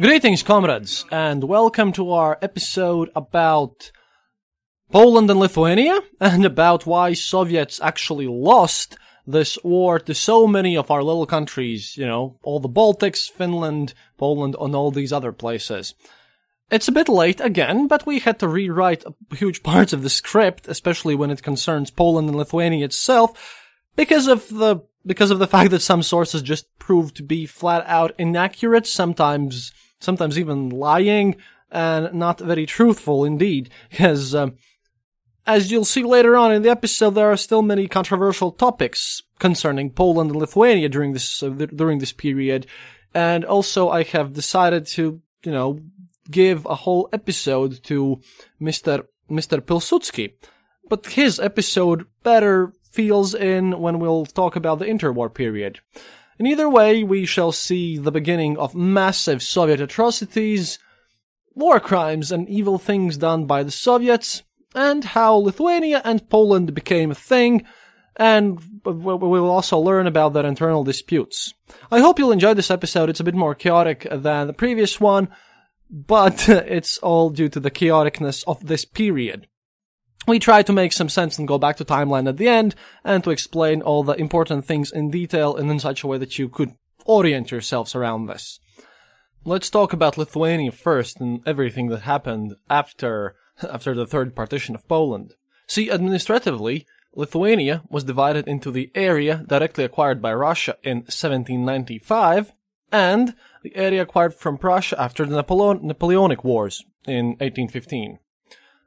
Greetings, comrades, and welcome to our episode about Poland and Lithuania, and about why Soviets actually lost this war to so many of our little countries, you know, all the Baltics, Finland, Poland, and all these other places. It's a bit late again, but we had to rewrite huge parts of the script, especially when it concerns Poland and Lithuania itself, because of the because of the fact that some sources just proved to be flat out inaccurate, sometimes sometimes even lying, and not very truthful indeed. Because um, as you'll see later on in the episode, there are still many controversial topics concerning Poland and Lithuania during this uh, during this period, and also I have decided to you know give a whole episode to Mr. Mr. Pilsudski, but his episode better feels in when we'll talk about the interwar period. In either way, we shall see the beginning of massive Soviet atrocities, war crimes and evil things done by the Soviets, and how Lithuania and Poland became a thing, and we will also learn about their internal disputes. I hope you'll enjoy this episode. It's a bit more chaotic than the previous one, but it's all due to the chaoticness of this period. We try to make some sense and go back to timeline at the end and to explain all the important things in detail and in such a way that you could orient yourselves around this. Let's talk about Lithuania first and everything that happened after after the third partition of Poland. See, administratively, Lithuania was divided into the area directly acquired by Russia in 1795 and the area acquired from Prussia after the Napoleon- Napoleonic Wars in 1815.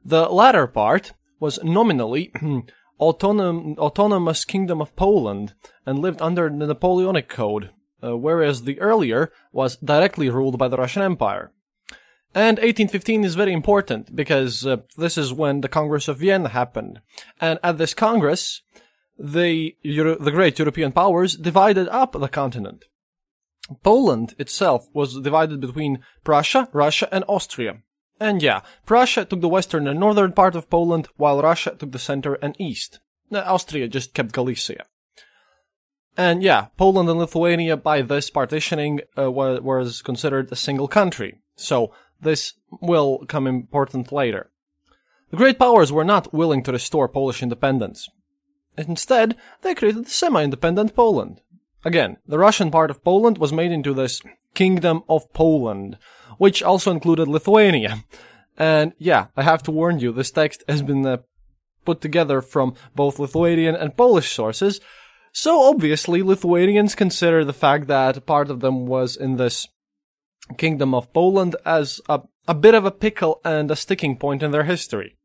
The latter part was nominally autonom- autonomous Kingdom of Poland and lived under the Napoleonic Code, uh, whereas the earlier was directly ruled by the Russian Empire. And 1815 is very important because uh, this is when the Congress of Vienna happened. And at this Congress, the, Euro- the great European powers divided up the continent. Poland itself was divided between Prussia, Russia, and Austria. And yeah, Prussia took the western and northern part of Poland, while Russia took the center and east. Austria just kept Galicia. And yeah, Poland and Lithuania by this partitioning uh, was considered a single country. So this will come important later. The great powers were not willing to restore Polish independence. Instead, they created a semi-independent Poland. Again, the Russian part of Poland was made into this Kingdom of Poland, which also included Lithuania. And yeah, I have to warn you, this text has been uh, put together from both Lithuanian and Polish sources. So obviously, Lithuanians consider the fact that part of them was in this Kingdom of Poland as a, a bit of a pickle and a sticking point in their history.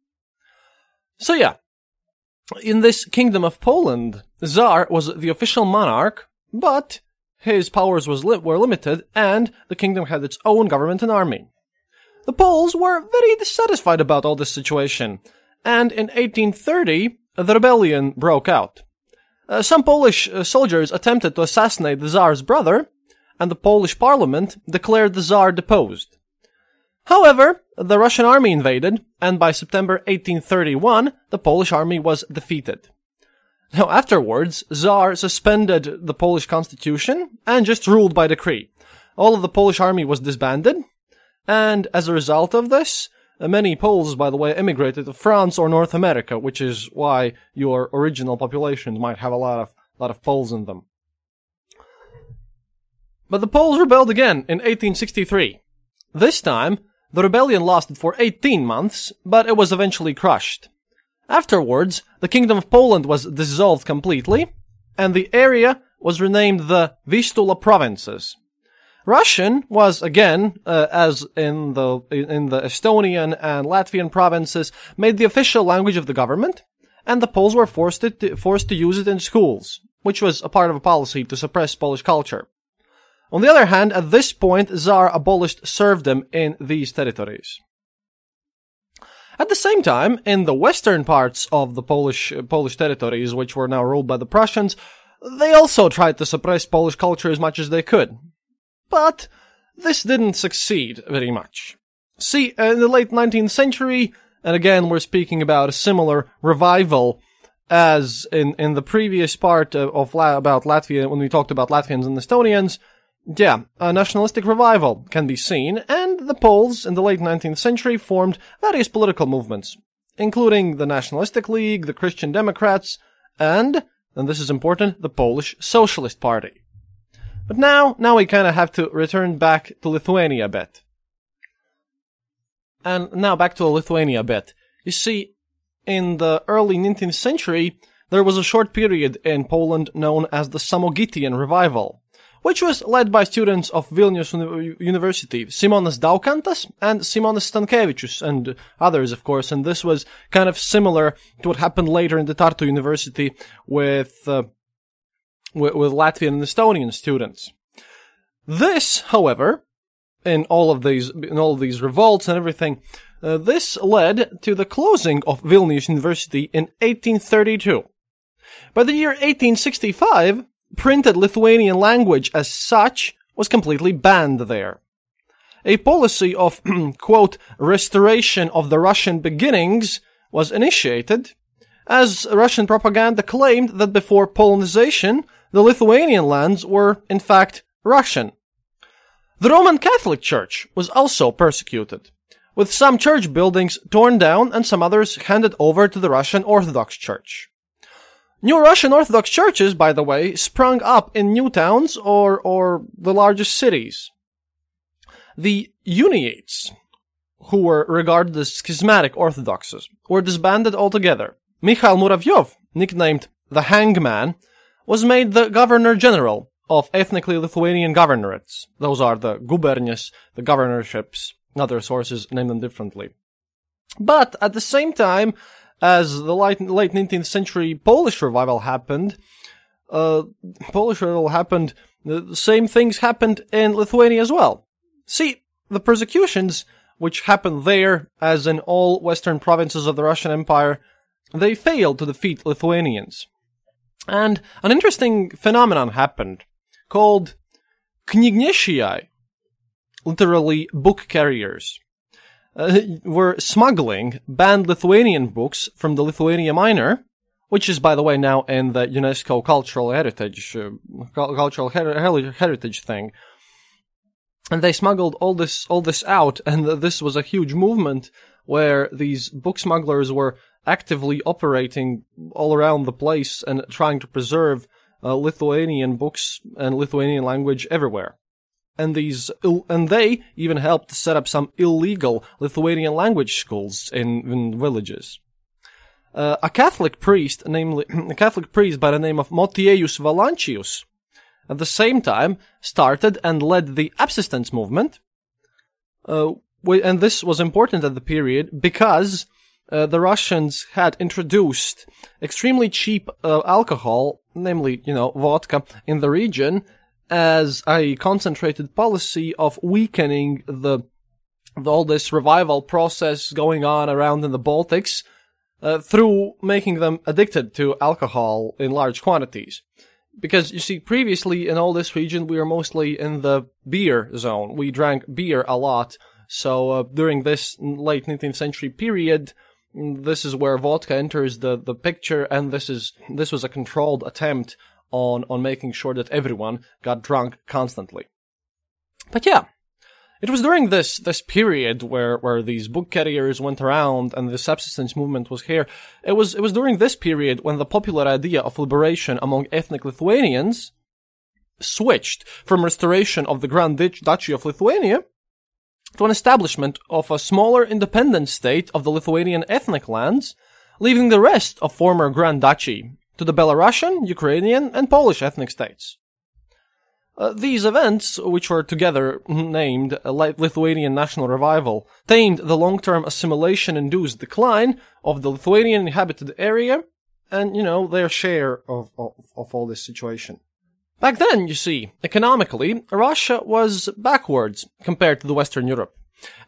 So yeah, in this Kingdom of Poland, Tsar was the official monarch, but his powers li- were limited and the kingdom had its own government and army. The Poles were very dissatisfied about all this situation, and in 1830, the rebellion broke out. Uh, some Polish uh, soldiers attempted to assassinate the Tsar's brother, and the Polish parliament declared the Tsar deposed. However, the Russian army invaded, and by September 1831, the Polish army was defeated. Now, afterwards, Tsar suspended the Polish constitution and just ruled by decree. All of the Polish army was disbanded, and as a result of this, uh, many Poles, by the way, immigrated to France or North America, which is why your original population might have a lot of lot of Poles in them. But the Poles rebelled again in 1863. This time, the rebellion lasted for 18 months, but it was eventually crushed. Afterwards, the Kingdom of Poland was dissolved completely, and the area was renamed the Vistula provinces. Russian was again, uh, as in the in the Estonian and Latvian provinces, made the official language of the government, and the Poles were forced to, forced to use it in schools, which was a part of a policy to suppress Polish culture. On the other hand, at this point, Tsar abolished serfdom in these territories. At the same time, in the western parts of the Polish uh, Polish territories, which were now ruled by the Prussians, they also tried to suppress Polish culture as much as they could. But this didn't succeed very much. See, in the late 19th century, and again we're speaking about a similar revival as in, in the previous part of, of about Latvia, when we talked about Latvians and Estonians, yeah, a nationalistic revival can be seen, and the Poles in the late 19th century formed various political movements, including the Nationalistic League, the Christian Democrats, and, and this is important, the Polish Socialist Party. But now, now we kind of have to return back to Lithuania a bit. And now back to Lithuania a bit. You see, in the early 19th century, there was a short period in Poland known as the Samogitian Revival, which was led by students of Vilnius Uni- University, Simonas Daukantas and Simonas Stankevičius, and others, of course, and this was kind of similar to what happened later in the Tartu University with, uh, with, with Latvian and Estonian students. This, however, in all of these, in all of these revolts and everything, uh, this led to the closing of Vilnius University in 1832. By the year 1865, printed Lithuanian language as such was completely banned there. A policy of, quote, restoration of the Russian beginnings was initiated, as Russian propaganda claimed that before Polonization, the Lithuanian lands were, in fact, Russian. The Roman Catholic Church was also persecuted, with some church buildings torn down and some others handed over to the Russian Orthodox Church. New Russian Orthodox churches, by the way, sprung up in new towns or, or the largest cities. The Uniates, who were regarded as schismatic Orthodoxes, were disbanded altogether. Mikhail Muravyov, nicknamed the Hangman, was made the Governor General of ethnically Lithuanian governorates. Those are the gubernias, the governorships. Other sources name them differently. But at the same time, as the late, late 19th century Polish revival happened, uh, Polish revival happened, the same things happened in Lithuania as well. See, the persecutions which happened there, as in all western provinces of the Russian Empire, they failed to defeat Lithuanians. And an interesting phenomenon happened, called Knygnešiai, literally book carriers uh, were smuggling banned Lithuanian books from the Lithuania Minor, which is, by the way, now in the UNESCO cultural heritage, uh, cultural her- heritage thing. And they smuggled all this, all this out, and this was a huge movement where these book smugglers were actively operating all around the place and trying to preserve uh, Lithuanian books and Lithuanian language everywhere and these and they even helped set up some illegal Lithuanian language schools in, in villages. Uh, a Catholic priest, namely a Catholic priest by the name of Motiejus Valančius, at the same time started and led the abstinence movement. Uh, and this was important at the period because uh, the Russians had introduced extremely cheap uh, alcohol, namely, you know, vodka, in the region, as a concentrated policy of weakening the, the all this revival process going on around in the Baltics uh, through making them addicted to alcohol in large quantities. Because you see, previously in all this region, we were mostly in the beer zone. We drank beer a lot. So uh, during this late 19th century period, this is where vodka enters the, the picture, and this is this was a controlled attempt on on making sure that everyone got drunk constantly. But yeah, it was during this this period where where these book carriers went around and the subsistence movement was here. It was it was during this period when the popular idea of liberation among ethnic Lithuanians switched from restoration of the Grand Duchy of Lithuania to an establishment of a smaller independent state of the Lithuanian ethnic lands, leaving the rest of former Grand Duchy to the Belarusian, Ukrainian, and Polish ethnic states. Uh, these events, which were together named Lithuanian National Revival, tamed the long-term assimilation-induced decline of the Lithuanian inhabited area and, you know, their share of, of, of all this situation. Back then, you see, economically, Russia was backwards compared to the Western Europe.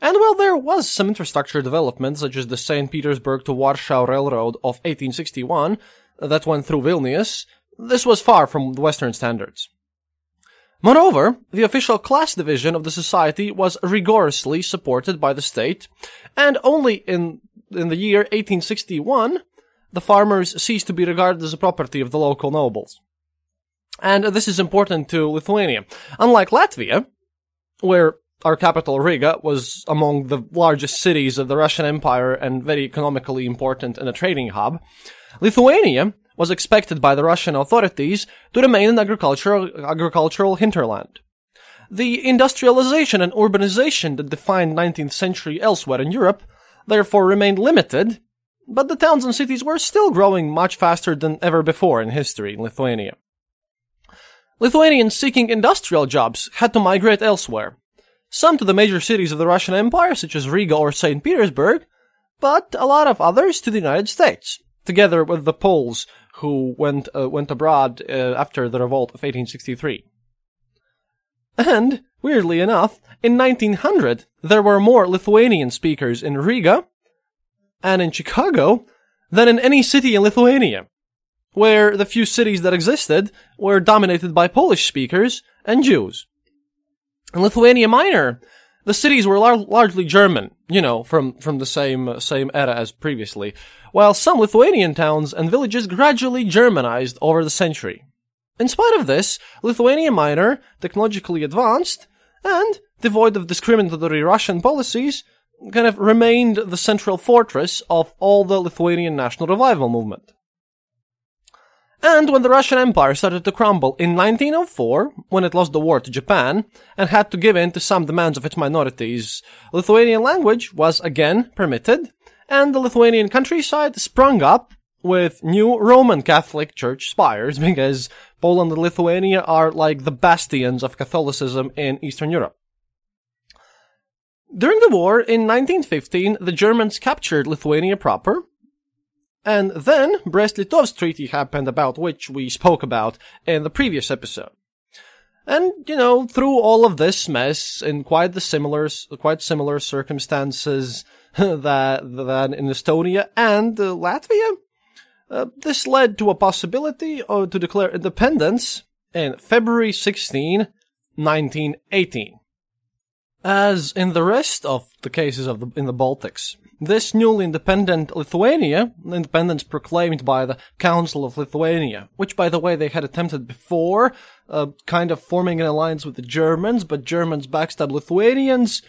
And while there was some infrastructure development, such as the St. Petersburg to Warsaw Railroad of 1861 that went through Vilnius, this was far from the Western standards. Moreover, the official class division of the society was rigorously supported by the state, and only in, in the year 1861, the farmers ceased to be regarded as a property of the local nobles. And this is important to Lithuania. Unlike Latvia, where our capital Riga was among the largest cities of the Russian Empire and very economically important and a trading hub, Lithuania was expected by the Russian authorities to remain an agricultural, agricultural hinterland. The industrialization and urbanization that defined 19th century elsewhere in Europe therefore remained limited, but the towns and cities were still growing much faster than ever before in history in Lithuania. Lithuanians seeking industrial jobs had to migrate elsewhere, some to the major cities of the Russian Empire, such as Riga or St. Petersburg, but a lot of others to the United States, together with the Poles who went uh, went abroad uh, after the revolt of 1863. And, weirdly enough, in 1900, there were more Lithuanian speakers in Riga and in Chicago than in any city in Lithuania, where the few cities that existed were dominated by Polish speakers and Jews. In Lithuania Minor, the cities were lar- largely German, you know, from, from the same, uh, same era as previously, while some Lithuanian towns and villages gradually Germanized over the century. In spite of this, Lithuania Minor, technologically advanced, and devoid of discriminatory Russian policies, kind of remained the central fortress of all the Lithuanian national revival movement. And when the Russian Empire started to crumble in 1904, when it lost the war to Japan and had to give in to some demands of its minorities, Lithuanian language was again permitted, and the Lithuanian countryside sprung up with new Roman Catholic Church spires because Poland and Lithuania are like the bastions of Catholicism in Eastern Europe. During the war in 1915, the Germans captured Lithuania proper, and then Brest-Litovsk Treaty happened about which we spoke about in the previous episode. And, you know, through all of this mess in quite the similar, quite similar circumstances that, than in Estonia and uh, Latvia, uh, this led to a possibility uh, to declare independence in February 16, 1918. As in the rest of the cases of the, in the Baltics, this newly independent Lithuania, independence proclaimed by the Council of Lithuania, which by the way they had attempted before, uh, kind of forming an alliance with the Germans, but Germans backstabbed Lithuanians,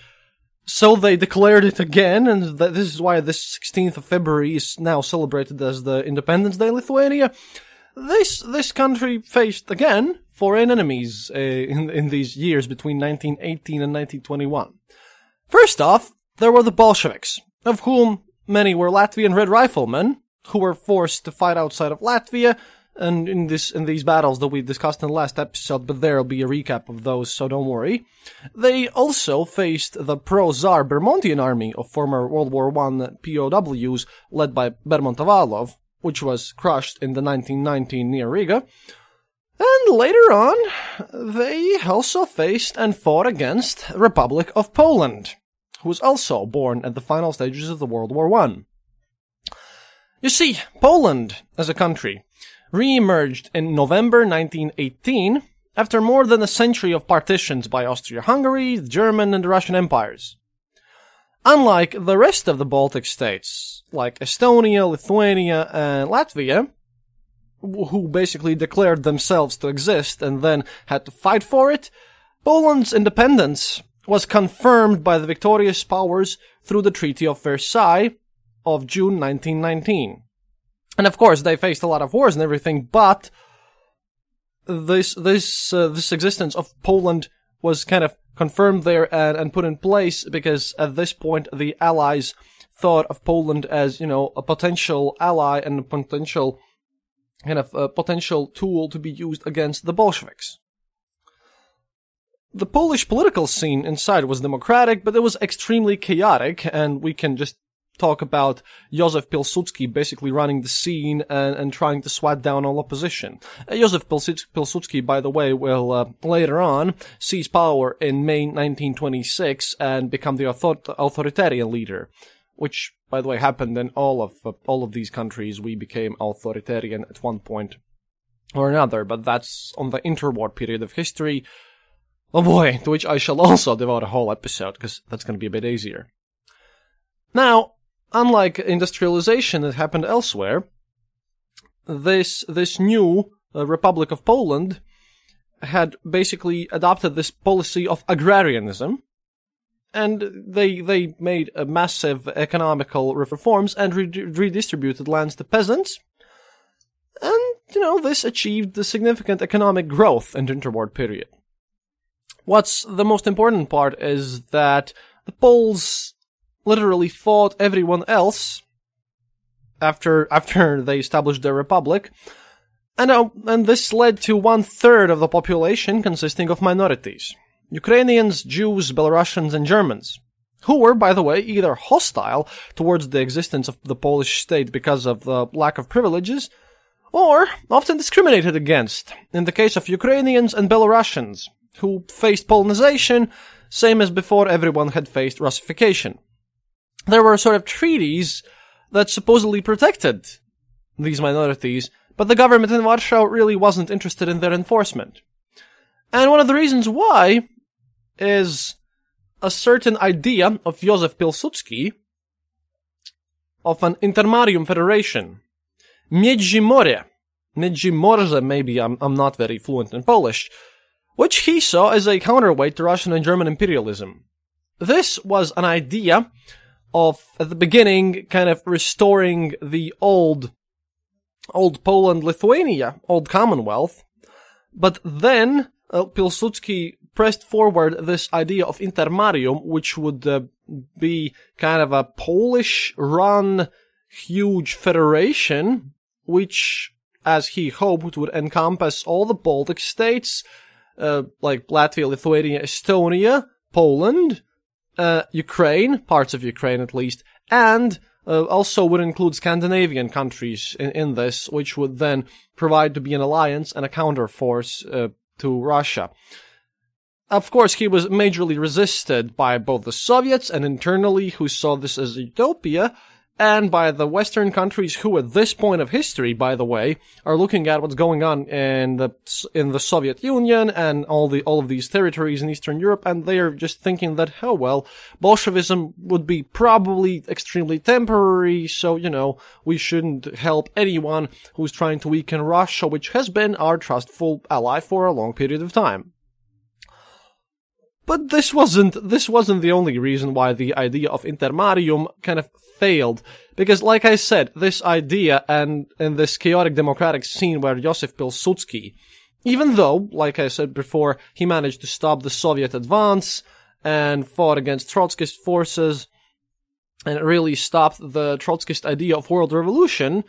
so they declared it again, and th- this is why this 16th of February is now celebrated as the Independence Day Lithuania. This, this country faced again foreign enemies uh, in, in these years between 1918 and 1921. First off, there were the Bolsheviks, of whom many were Latvian Red Riflemen, who were forced to fight outside of Latvia, and in this in these battles that we discussed in the last episode, but there'll be a recap of those, so don't worry. They also faced the pro-Tsar Bermontian army of former World War I POWs led by Bermondt-Avalov, which was crushed in the 1919 near Riga, and later on, they also faced and fought against Republic of Poland, who was also born at the final stages of the World War I. You see, Poland, as a country, re-emerged in November 1918 after more than a century of partitions by Austria-Hungary, the German and the Russian empires. Unlike the rest of the Baltic states, like Estonia, Lithuania, and Latvia, who basically declared themselves to exist and then had to fight for it, Poland's independence was confirmed by the victorious powers through the Treaty of Versailles of June 1919. And of course, they faced a lot of wars and everything, but this this uh, this existence of Poland was kind of confirmed there and, and put in place because at this point the Allies thought of Poland as you know a potential ally and a potential kind of a potential tool to be used against the Bolsheviks. The Polish political scene inside was democratic, but it was extremely chaotic, and we can just talk about Josef Pilsudski basically running the scene and, and trying to swat down all opposition. Uh, Josef Pilsudski, by the way, will uh, later on seize power in May 1926 and become the author- authoritarian leader, which, by the way, happened in all of uh, all of these countries. We became authoritarian at one point or another, but that's on the interwar period of history. Oh boy, to which I shall also devote a whole episode, because that's going to be a bit easier. Now, unlike industrialization that happened elsewhere, this this new uh, Republic of Poland had basically adopted this policy of agrarianism, and they they made massive economical reforms and re- redistributed lands to peasants, and you know this achieved the significant economic growth in the interwar period. What's the most important part is that the Poles literally fought everyone else after after they established their republic, and uh, and this led to one third of the population consisting of minorities: Ukrainians, Jews, Belarusians, and Germans, who were, by the way, either hostile towards the existence of the Polish state because of the lack of privileges, or often discriminated against. In the case of Ukrainians and Belarusians, who faced Polonization, same as before everyone had faced Russification there were sort of treaties that supposedly protected these minorities, but the government in Warsaw really wasn't interested in their enforcement. And one of the reasons why is a certain idea of Josef Pilsudski of an intermarium federation. Międzymorze. Międzymorze, maybe I'm, I'm not very fluent in Polish, which he saw as a counterweight to Russian and German imperialism. This was an idea of at the beginning kind of restoring the old old Poland Lithuania, old Commonwealth. But then uh, Pilsudski pressed forward this idea of intermarium, which would uh, be kind of a Polish run huge federation, which, as he hoped, would encompass all the Baltic states, uh, like Latvia, Lithuania, Estonia, Poland, uh, Ukraine, parts of Ukraine at least, and uh, also would include Scandinavian countries in, in, this, which would then provide to be an alliance and a counterforce uh, to Russia. Of course, he was majorly resisted by both the Soviets and internally, who saw this as utopia, and by the Western countries who, at this point of history, by the way, are looking at what's going on in the in the Soviet Union and all the all of these territories in Eastern Europe, and they are just thinking that, oh well, Bolshevism would be probably extremely temporary, so you know we shouldn't help anyone who's trying to weaken Russia, which has been our trustful ally for a long period of time. But this wasn't this wasn't the only reason why the idea of intermarium kind of failed. Because, like I said, this idea and in this chaotic democratic scene where Josef Pilsudski, even though, like I said before, he managed to stop the Soviet advance and fought against Trotskyist forces and really stopped the Trotskyist idea of world revolution,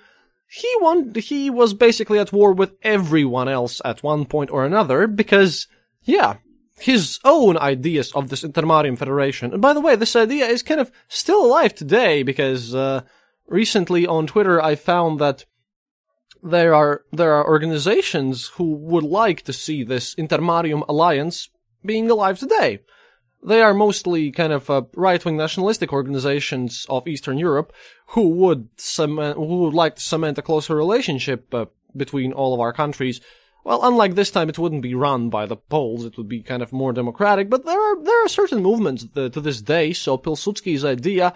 he won, he was basically at war with everyone else at one point or another because, yeah, his own ideas of this Intermarium Federation. And by the way, this idea is kind of still alive today because uh, recently on Twitter I found that there are there are organizations who would like to see this Intermarium alliance being alive today. They are mostly kind of uh, right-wing nationalistic organizations of Eastern Europe who would cement, who would like to cement a closer relationship uh, between all of our countries. Well, unlike this time, it wouldn't be run by the Poles. It would be kind of more democratic. But there are there are certain movements that, to this day. So Pilsudski's idea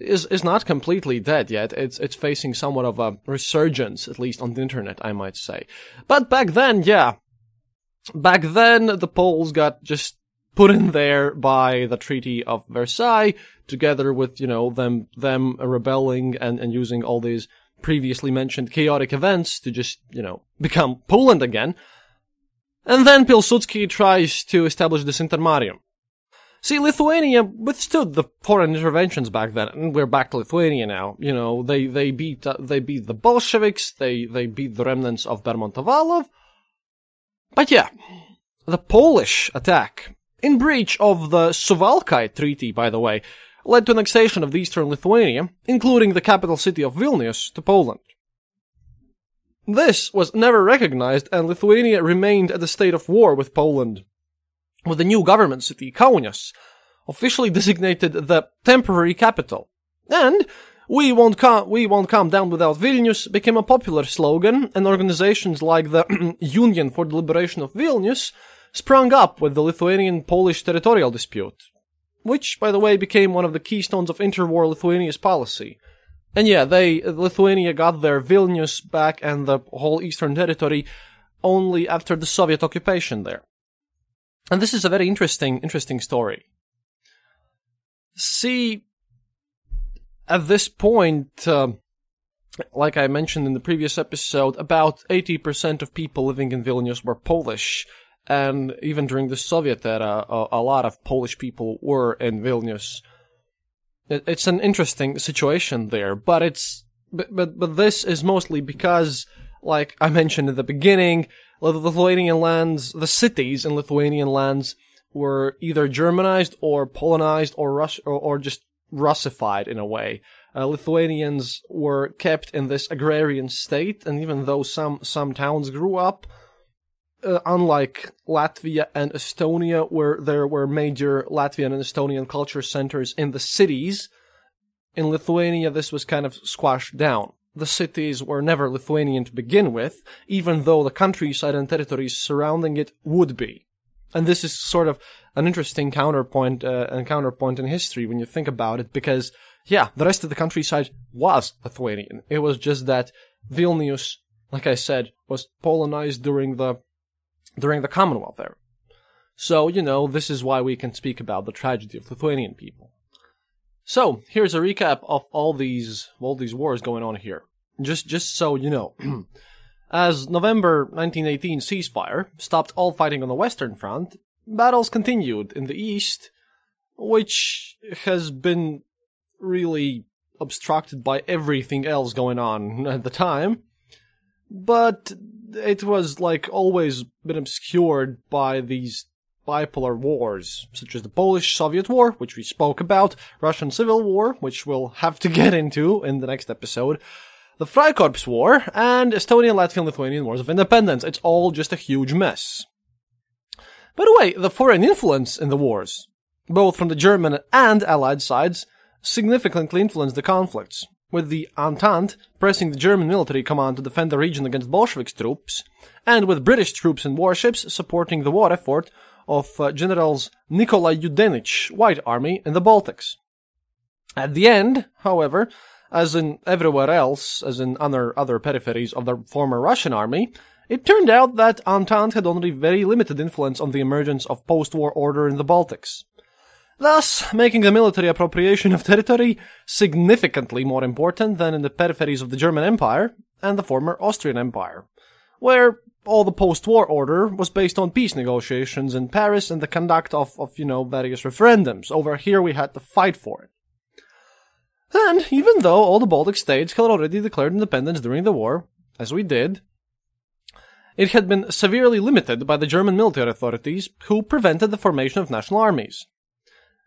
is is not completely dead yet. It's it's facing somewhat of a resurgence, at least on the internet, I might say. But back then, yeah, back then the Poles got just put in there by the Treaty of Versailles, together with you know them them rebelling and and using all these previously mentioned chaotic events to just you know become Poland again. And then Pilsudski tries to establish this intermarium. See, Lithuania withstood the foreign interventions back then, and we're back to Lithuania now. You know, they they beat uh, they beat the Bolsheviks, they they beat the remnants of Bermondt-Avalov. But yeah, the Polish attack, in breach of the Suwalki Treaty, by the way, led to annexation of the eastern Lithuania, including the capital city of Vilnius, to Poland. This was never recognized, and Lithuania remained at a state of war with Poland with the new government city, Kaunas, officially designated the temporary capital. And we won't come, we won't come down without Vilnius became a popular slogan, and organizations like the Union for the Liberation of Vilnius sprung up with the Lithuanian-Polish territorial dispute, which, by the way, became one of the keystones of interwar Lithuania's policy. And yeah, they, Lithuania got their Vilnius back and the whole eastern territory only after the Soviet occupation there. And this is a very interesting, interesting story. See, at this point, uh, like I mentioned in the previous episode, about 80% of people living in Vilnius were Polish. And even during the Soviet era, a, a lot of Polish people were in Vilnius. It, it's an interesting situation there, but it's, but, but, but this is mostly because, like I mentioned in the beginning, the Lithuanian lands, the cities in Lithuanian lands were either Germanized or Polonized or Rus- or, or just Russified in a way. Uh, Lithuanians were kept in this agrarian state, and even though some some towns grew up, uh, unlike Latvia and Estonia, where there were major Latvian and Estonian culture centers in the cities, in Lithuania this was kind of squashed down the cities were never Lithuanian to begin with, even though the countryside and territories surrounding it would be. And this is sort of an interesting counterpoint, uh, and counterpoint in history when you think about it, because, yeah, the rest of the countryside was Lithuanian. It was just that Vilnius, like I said, was Polonized during the, during the Commonwealth era. So, you know, this is why we can speak about the tragedy of Lithuanian people. So here's a recap of all these all these wars going on here. Just just so you know. As November 1918 ceasefire stopped all fighting on the Western Front, battles continued in the East, which has been really obstructed by everything else going on at the time. But it was like always been obscured by these bipolar wars, such as the Polish-Soviet War, which we spoke about, Russian Civil War, which we'll have to get into in the next episode, the Freikorps War, and Estonian, Latvian, Lithuanian Wars of Independence. It's all just a huge mess. By the way, the foreign influence in the wars, both from the German and Allied sides, significantly influenced the conflicts, with the Entente pressing the German military command to defend the region against Bolshevik troops, and with British troops and warships supporting the war effort of uh, Generals Nikolai Yudenich White Army in the Baltics. At the end, however, as in everywhere else, as in other, other peripheries of the former Russian army, it turned out that Entente had only very limited influence on the emergence of post-war order in the Baltics. Thus, making the military appropriation of territory significantly more important than in the peripheries of the German Empire and the former Austrian Empire, where all the post-war order was based on peace negotiations in Paris and the conduct of, of, you know, various referendums. Over here we had to fight for it. And even though all the Baltic states had already declared independence during the war, as we did, it had been severely limited by the German military authorities who prevented the formation of national armies.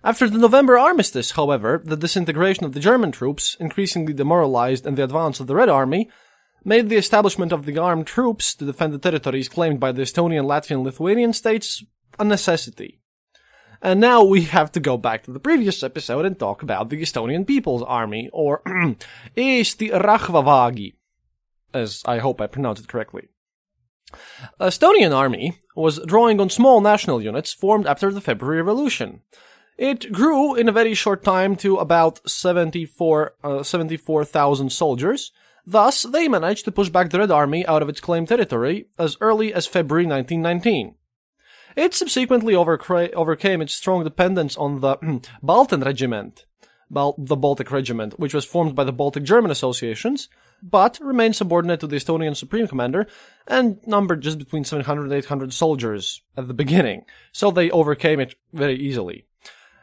After the November armistice, however, the disintegration of the German troops, increasingly demoralized, and the advance of the Red Army, made the establishment of the armed troops to defend the territories claimed by the Estonian, Latvian, Lithuanian states a necessity. And now we have to go back to the previous episode and talk about the Estonian People's Army, or Eesti Rahvavägi. as I hope I pronounced it correctly. Estonian army was drawing on small national units formed after the February Revolution. It grew in a very short time to about 74, uh, 74,000 soldiers. Thus, they managed to push back the Red Army out of its claimed territory as early as February 1919. It subsequently overcra- overcame its strong dependence on the Balten Regiment, Bal- the Baltic Regiment, which was formed by the Baltic German associations, but remained subordinate to the Estonian Supreme Commander and numbered just between 700 and 800 soldiers at the beginning, so they overcame it very easily.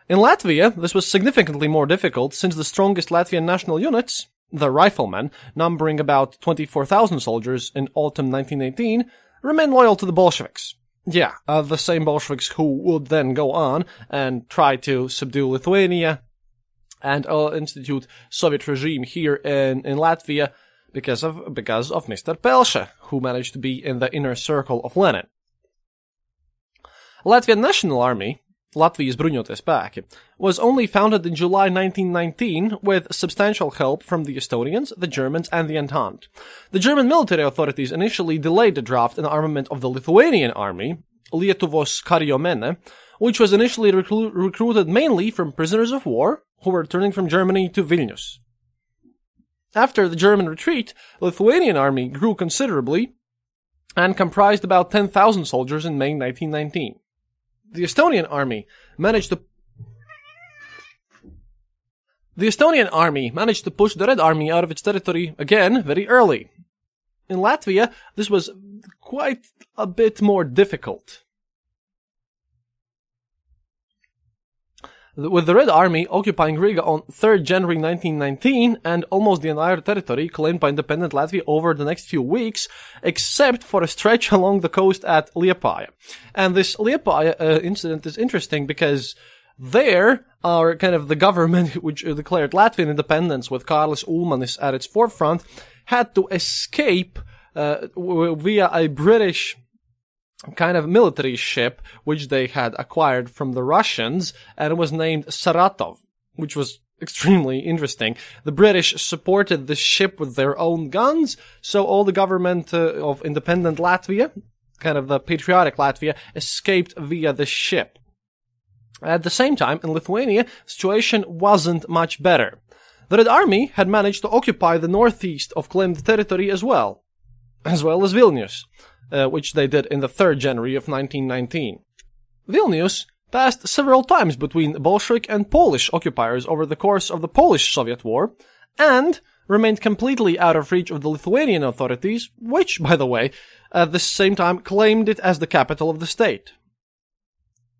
In Latvia, this was significantly more difficult since the strongest Latvian national units, the riflemen, numbering about 24,000 soldiers in autumn 1918, remained loyal to the Bolsheviks. Yeah, uh, the same Bolsheviks who would then go on and try to subdue Lithuania and uh, institute Soviet regime here in, in Latvia because of because of Mr. Pelše, who managed to be in the inner circle of Lenin. Latvian National Army, Latvijas bruņotie spēki, was only founded in July 1919 with substantial help from the Estonians, the Germans, and the Entente. The German military authorities initially delayed the draft and armament of the Lithuanian army, Lietuvos kariuomenė, which was initially recru- recruited mainly from prisoners of war who were returning from Germany to Vilnius. After the German retreat, the Lithuanian army grew considerably and comprised about 10,000 soldiers in May 1919. The Estonian army managed to the Estonian army managed to push the Red Army out of its territory again very early. In Latvia, this was quite a bit more difficult. With the Red Army occupying Riga on 3rd January 1919 and almost the entire territory claimed by independent Latvia over the next few weeks, except for a stretch along the coast at Liepaja. And this Liepaja uh, incident is interesting because there, our kind of the government which declared Latvian independence with Kārlis Ulmanis at its forefront had to escape uh, via a British kind of military ship which they had acquired from the Russians and was named Saratov, which was extremely interesting. The British supported the ship with their own guns, so all the government uh, of independent Latvia, kind of the patriotic Latvia, escaped via the ship. At the same time, in Lithuania, situation wasn't much better. The Red Army had managed to occupy the northeast of claimed territory as well, as well as Vilnius uh, which they did in the 3rd January of 1919. Vilnius passed several times between Bolshevik and Polish occupiers over the course of the Polish-Soviet War, and remained completely out of reach of the Lithuanian authorities, which, by the way, at the same time claimed it as the capital of the state.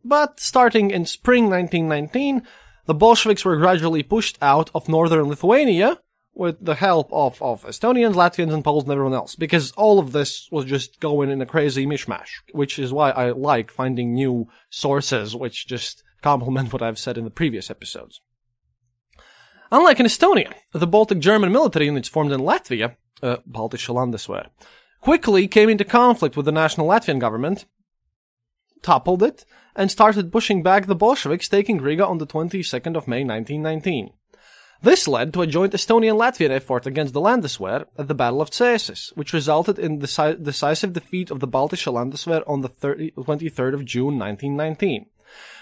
But starting in spring 1919, the Bolsheviks were gradually pushed out of northern Lithuania, with the help of, of Estonians, Latvians, and Poles and everyone else, because all of this was just going in a crazy mishmash, which is why I like finding new sources which just complement what I've said in the previous episodes. Unlike in Estonia, the Baltic German military units formed in Latvia, uh, Baltische Landeswehr, quickly came into conflict with the national Latvian government, toppled it, and started pushing back the Bolsheviks, taking Riga on the 22nd of May 1919. This led to a joint Estonian-Latvian effort against the Landeswehr at the Battle of Cēsis, which resulted in the deci- decisive defeat of the Baltische Landeswehr on the 30, 23rd of June 1919.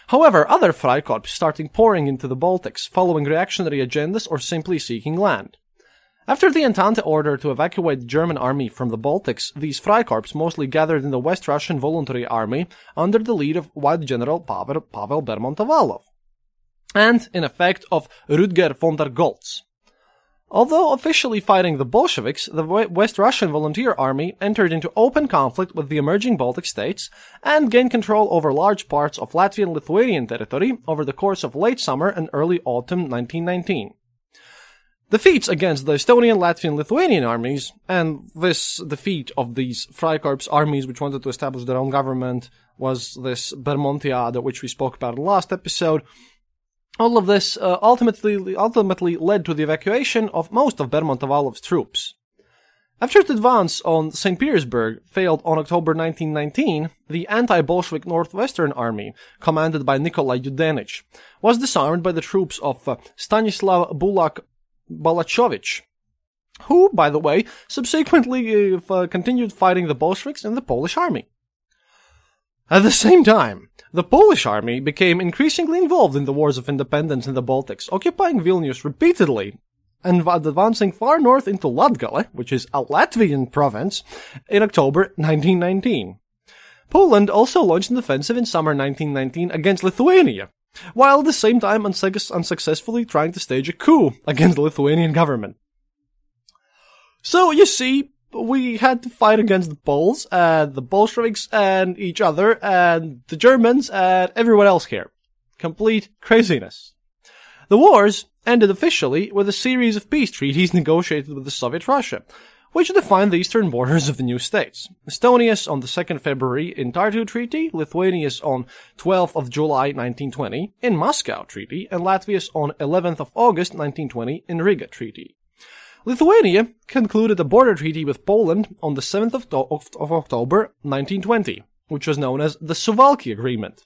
However, other Freikorps started pouring into the Baltics, following reactionary agendas or simply seeking land. After the Entente order to evacuate the German army from the Baltics, these Freikorps mostly gathered in the West Russian Voluntary Army under the lead of White General Pavel, Pavel Bermondt-Avalov and, in effect, of Rudger von der Goltz. Although officially fighting the Bolsheviks, the West Russian Volunteer Army entered into open conflict with the emerging Baltic states and gained control over large parts of Latvian Lithuanian territory over the course of late summer and early autumn 1919. Defeats against the Estonian, Latvian, Lithuanian armies, and this defeat of these Freikorps armies which wanted to establish their own government was this Bermontiade, which we spoke about in the last episode, all of this uh, ultimately ultimately led to the evacuation of most of Bermondt-Avalov's troops. After the advance on St. Petersburg failed on October 1919, the anti-Bolshevik Northwestern Army, commanded by Nikolai Yudenich, was disarmed by the troops of uh, Stanislav Bulak Balachovich, who, by the way, subsequently uh, continued fighting the Bolsheviks in the Polish army. At the same time, the Polish army became increasingly involved in the wars of independence in the Baltics, occupying Vilnius repeatedly and advancing far north into Latgale, which is a Latvian province, in October 1919. Poland also launched an offensive in summer 1919 against Lithuania, while at the same time unsuccessfully trying to stage a coup against the Lithuanian government. So you see, we had to fight against the Poles and the Bolsheviks and each other and the Germans and everyone else here. Complete craziness. The wars ended officially with a series of peace treaties negotiated with the Soviet Russia, which defined the eastern borders of the new states. Estonia's on the 2nd February in Tartu Treaty, Lithuania's on 12th of July 1920 in Moscow Treaty, and Latvia's on 11th of August 1920 in Riga Treaty. Lithuania concluded a border treaty with Poland on the 7th of, of, October 1920, which was known as the Suwalki Agreement.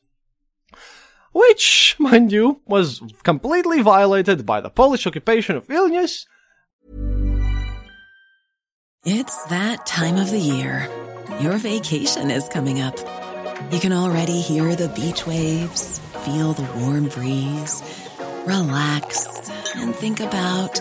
Which, mind you, was completely violated by the Polish occupation of Vilnius. It's that time of the year. Your vacation is coming up. You can already hear the beach waves, feel the warm breeze, relax, and think about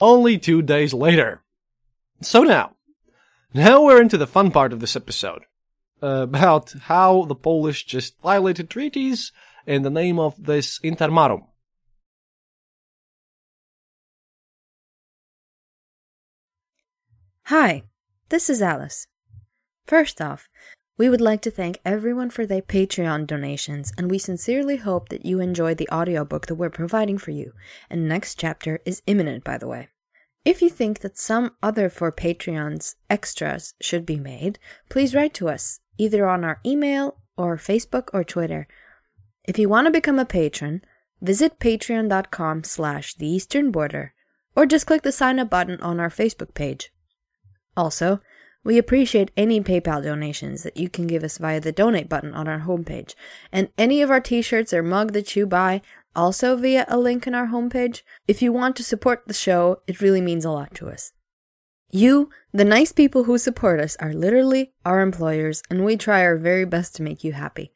only two days later. So now, now we're into the fun part of this episode. About how the Polish just violated treaties in the name of this Intermarium. Hi, this is Alice. First off, we would like to thank everyone for their Patreon donations, and we sincerely hope that you enjoyed the audiobook that we're providing for you. And next chapter is imminent, by the way. If you think that some other for Patreons extras should be made, please write to us, either on our email or Facebook or Twitter. If you want to become a patron, visit patreon.com slash the eastern border, or just click the sign up button on our Facebook page. Also, we appreciate any PayPal donations that you can give us via the donate button on our homepage. And any of our t shirts or mug that you buy, also via a link in our homepage. If you want to support the show, it really means a lot to us. You, the nice people who support us, are literally our employers, and we try our very best to make you happy.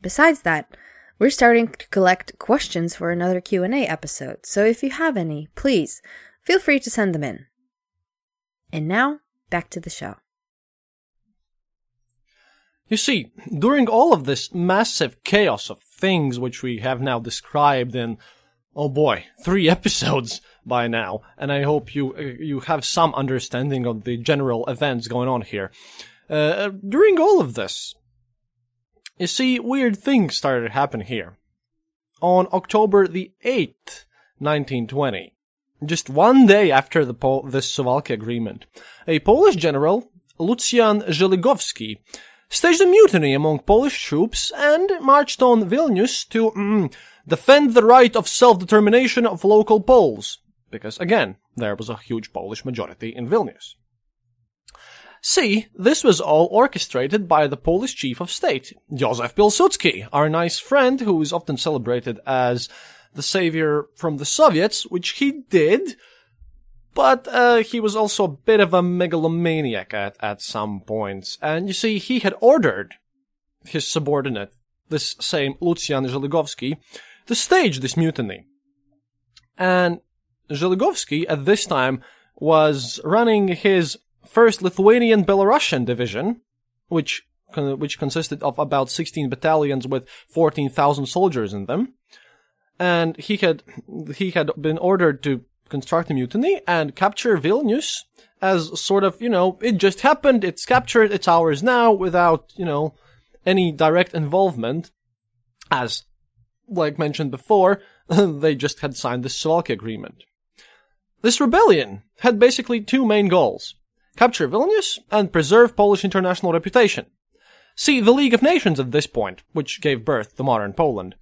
Besides that, we're starting to collect questions for another Q&A episode, so if you have any, please feel free to send them in. And now, back to the show. You see, during all of this massive chaos of things which we have now described in, oh boy, three episodes by now, and I hope you uh, you have some understanding of the general events going on here. Uh, during all of this, you see, weird things started to happen here. On October the 8th, 1920, just one day after the Pol- this Suwalki agreement, a Polish general, Lucjan Żeligowski, staged a mutiny among Polish troops and marched on Vilnius to mm, defend the right of self-determination of local Poles. Because again, there was a huge Polish majority in Vilnius. See, this was all orchestrated by the Polish chief of state, Józef Pilsudski, our nice friend who is often celebrated as the savior from the Soviets, which he did, but uh, he was also a bit of a megalomaniac at, at some points. And you see, he had ordered his subordinate, this same Lucjan Żeligowski, to stage this mutiny. And Żeligowski, at this time, was running his First Lithuanian Belarusian Division, which which consisted of about 16 battalions with 14,000 soldiers in them. And he had he had been ordered to construct a mutiny and capture Vilnius as sort of, you know, it just happened, it's captured, it's ours now without, you know, any direct involvement as like mentioned before, they just had signed the Suwalki agreement. This rebellion had basically two main goals. Capture Vilnius and preserve Polish international reputation. See, the League of Nations at this point, which gave birth to modern Poland,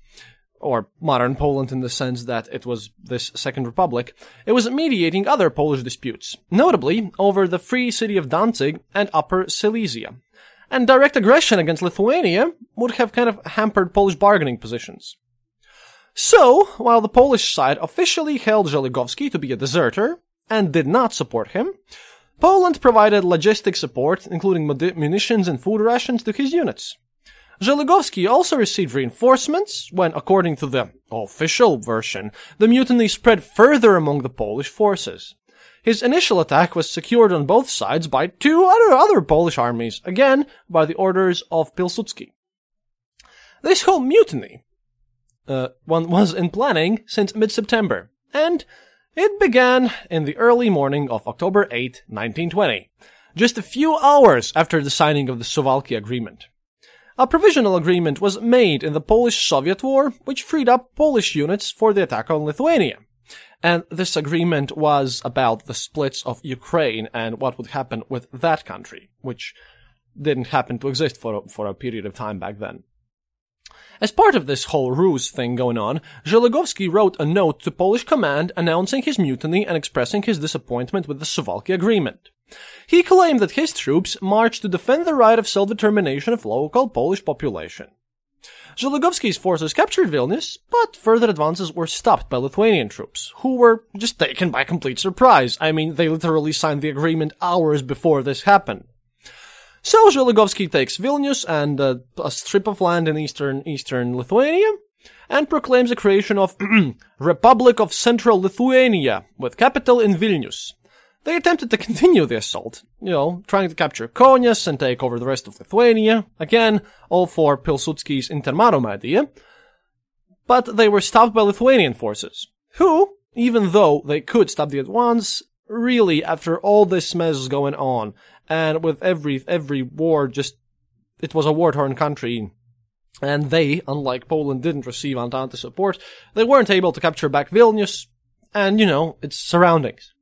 or modern Poland in the sense that it was this Second Republic, it was mediating other Polish disputes, notably over the free city of Danzig and Upper Silesia. And direct aggression against Lithuania would have kind of hampered Polish bargaining positions. So, while the Polish side officially held Żeligowski to be a deserter and did not support him, Poland provided logistic support, including munitions and food rations to his units. Żeligowski also received reinforcements when, according to the official version, the mutiny spread further among the Polish forces. His initial attack was secured on both sides by two other, other Polish armies, again by the orders of Pilsudski. This whole mutiny uh, one was in planning since mid-September, and it began in the early morning of October 8, 1920, just a few hours after the signing of the Suwalki Agreement. A provisional agreement was made in the Polish-Soviet War, which freed up Polish units for the attack on Lithuania. And this agreement was about the splits of Ukraine and what would happen with that country, which didn't happen to exist for a, for a period of time back then. As part of this whole ruse thing going on, Żeligowski wrote a note to Polish command announcing his mutiny and expressing his disappointment with the Suwalki agreement. He claimed that his troops marched to defend the right of self-determination of local Polish population. Żeligowski's forces captured Vilnius, but further advances were stopped by Lithuanian troops, who were just taken by complete surprise. I mean, they literally signed the agreement hours before this happened. So Żeligowski takes Vilnius and uh, a strip of land in eastern eastern Lithuania and proclaims the creation of Republic of Central Lithuania with capital in Vilnius. They attempted to continue the assault, you know, trying to capture Kaunas and take over the rest of Lithuania, again, all for Pilsudski's Intermarium idea, but they were stopped by Lithuanian forces, who, even though they could stop the advance, really, after all this mess going on, and with every every war just it was a war-torn country and they, unlike Poland, didn't receive Entente support. They weren't able to capture back Vilnius and, you know, its surroundings.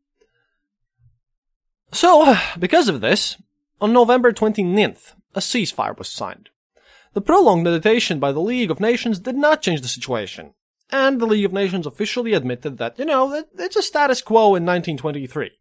So, because of this, on November 29th, a ceasefire was signed. The prolonged mediation by the League of Nations did not change the situation, and the League of Nations officially admitted that, you know, it's a status quo in 1923.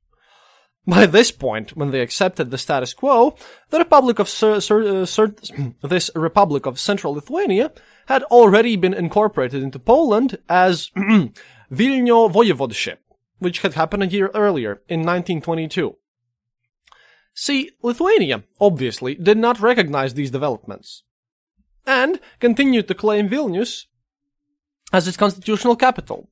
By this point, when they accepted the status quo, the Republic of Sur- Sur- uh, Sur- this Republic of Central Lithuania had already been incorporated into Poland as Vilno Voivodeship, which had happened a year earlier in 1922. See, Lithuania, obviously, did not recognize these developments, and continued to claim Vilnius as its constitutional capital,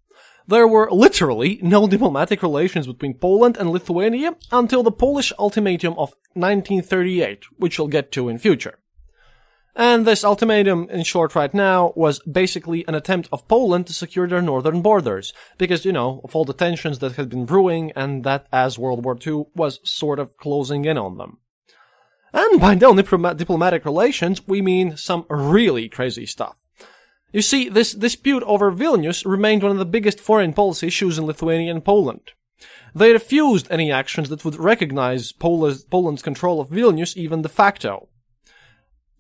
there were literally no diplomatic relations between Poland and Lithuania until the Polish ultimatum of 1938, which we'll get to in future. And this ultimatum, in short right now, was basically an attempt of Poland to secure their northern borders, because, you know, of all the tensions that had been brewing and that as World War II was sort of closing in on them. And by no diplomatic relations, we mean some really crazy stuff. You see, this dispute over Vilnius remained one of the biggest foreign policy issues in Lithuania and Poland. They refused any actions that would recognize Poland's control of Vilnius even de facto.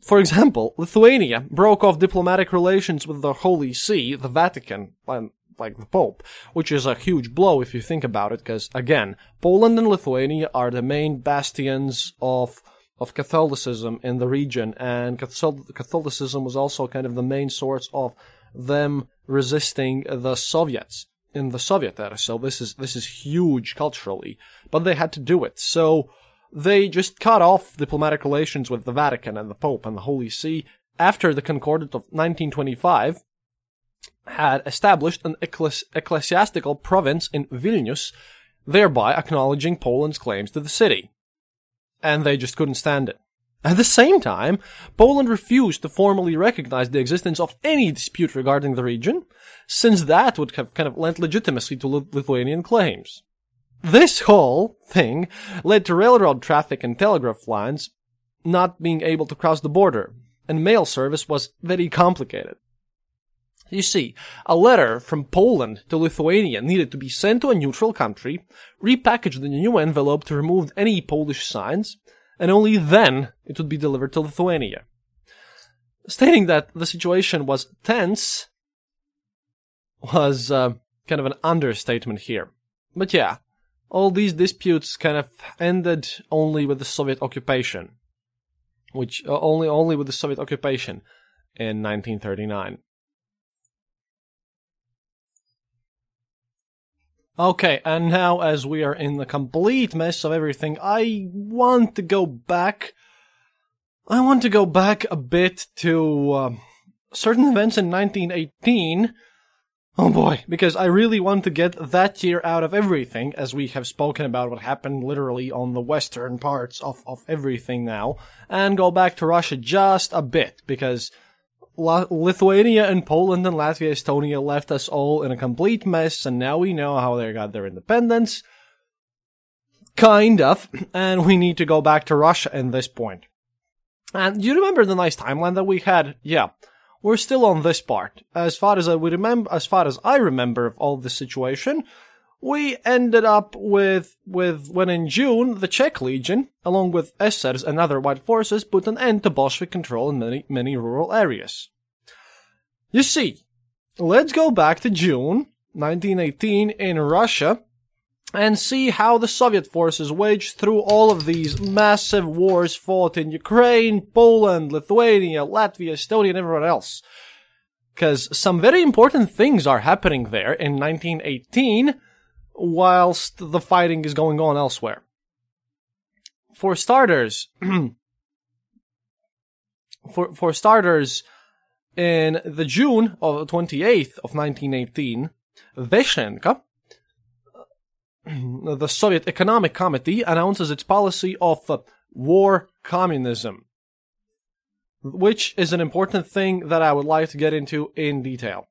For example, Lithuania broke off diplomatic relations with the Holy See, the Vatican, like the Pope, which is a huge blow if you think about it, because again, Poland and Lithuania are the main bastions of of Catholicism in the region, and Catholicism was also kind of the main source of them resisting the Soviets in the Soviet era. So this is this is huge culturally, but they had to do it. So they just cut off diplomatic relations with the Vatican and the Pope and the Holy See after the Concordat of 1925 had established an ecclesiastical province in Vilnius, thereby acknowledging Poland's claims to the city. and they just couldn't stand it. At the same time, Poland refused to formally recognize the existence of any dispute regarding the region, since that would have kind of lent legitimacy to Lithuanian claims. This whole thing led to railroad traffic and telegraph lines not being able to cross the border, and mail service was very complicated. You see, a letter from Poland to Lithuania needed to be sent to a neutral country, repackaged in a new envelope to remove any Polish signs, and only then it would be delivered to Lithuania. Stating that the situation was tense was uh, kind of an understatement here. But yeah, all these disputes kind of ended only with the Soviet occupation, which uh, only only with the Soviet occupation in 1939. Okay, and now as we are in the complete mess of everything, I want to go back. I want to go back a bit to uh, certain events in 1918. Oh boy, because I really want to get that year out of everything, as we have spoken about what happened literally on the western parts of, of everything now, and go back to Russia just a bit, because Lithuania and Poland and Latvia, Estonia left us all in a complete mess, and now we know how they got their independence. Kind of, and we need to go back to Russia at this point. And you remember the nice timeline that we had? Yeah, we're still on this part. As far as I remember, as far as I remember of all this situation, we ended up with, with when in June, the Czech Legion, along with SRs and other white forces, put an end to Bolshevik control in many, many rural areas. You see, let's go back to June 1918 in Russia and see how the Soviet forces waged through all of these massive wars fought in Ukraine, Poland, Lithuania, Latvia, Estonia, and everyone else. Because some very important things are happening there in 1918 whilst the fighting is going on elsewhere. For starters, for for starters, in the June of 28th of 1918, Vesenkha, the Soviet Economic Committee, announces its policy of uh, war communism, which is an important thing that I would like to get into in detail.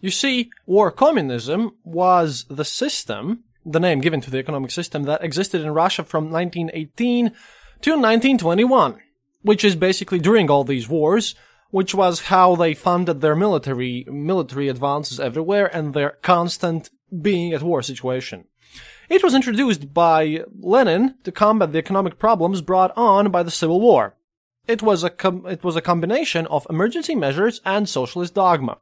You see, war communism was the system, the name given to the economic system that existed in Russia from 1918 to 1921, which is basically during all these wars, which was how they funded their military, military advances everywhere and their constant being at war situation. It was introduced by Lenin to combat the economic problems brought on by the Civil War. It was a com- it was a combination of emergency measures and socialist dogma.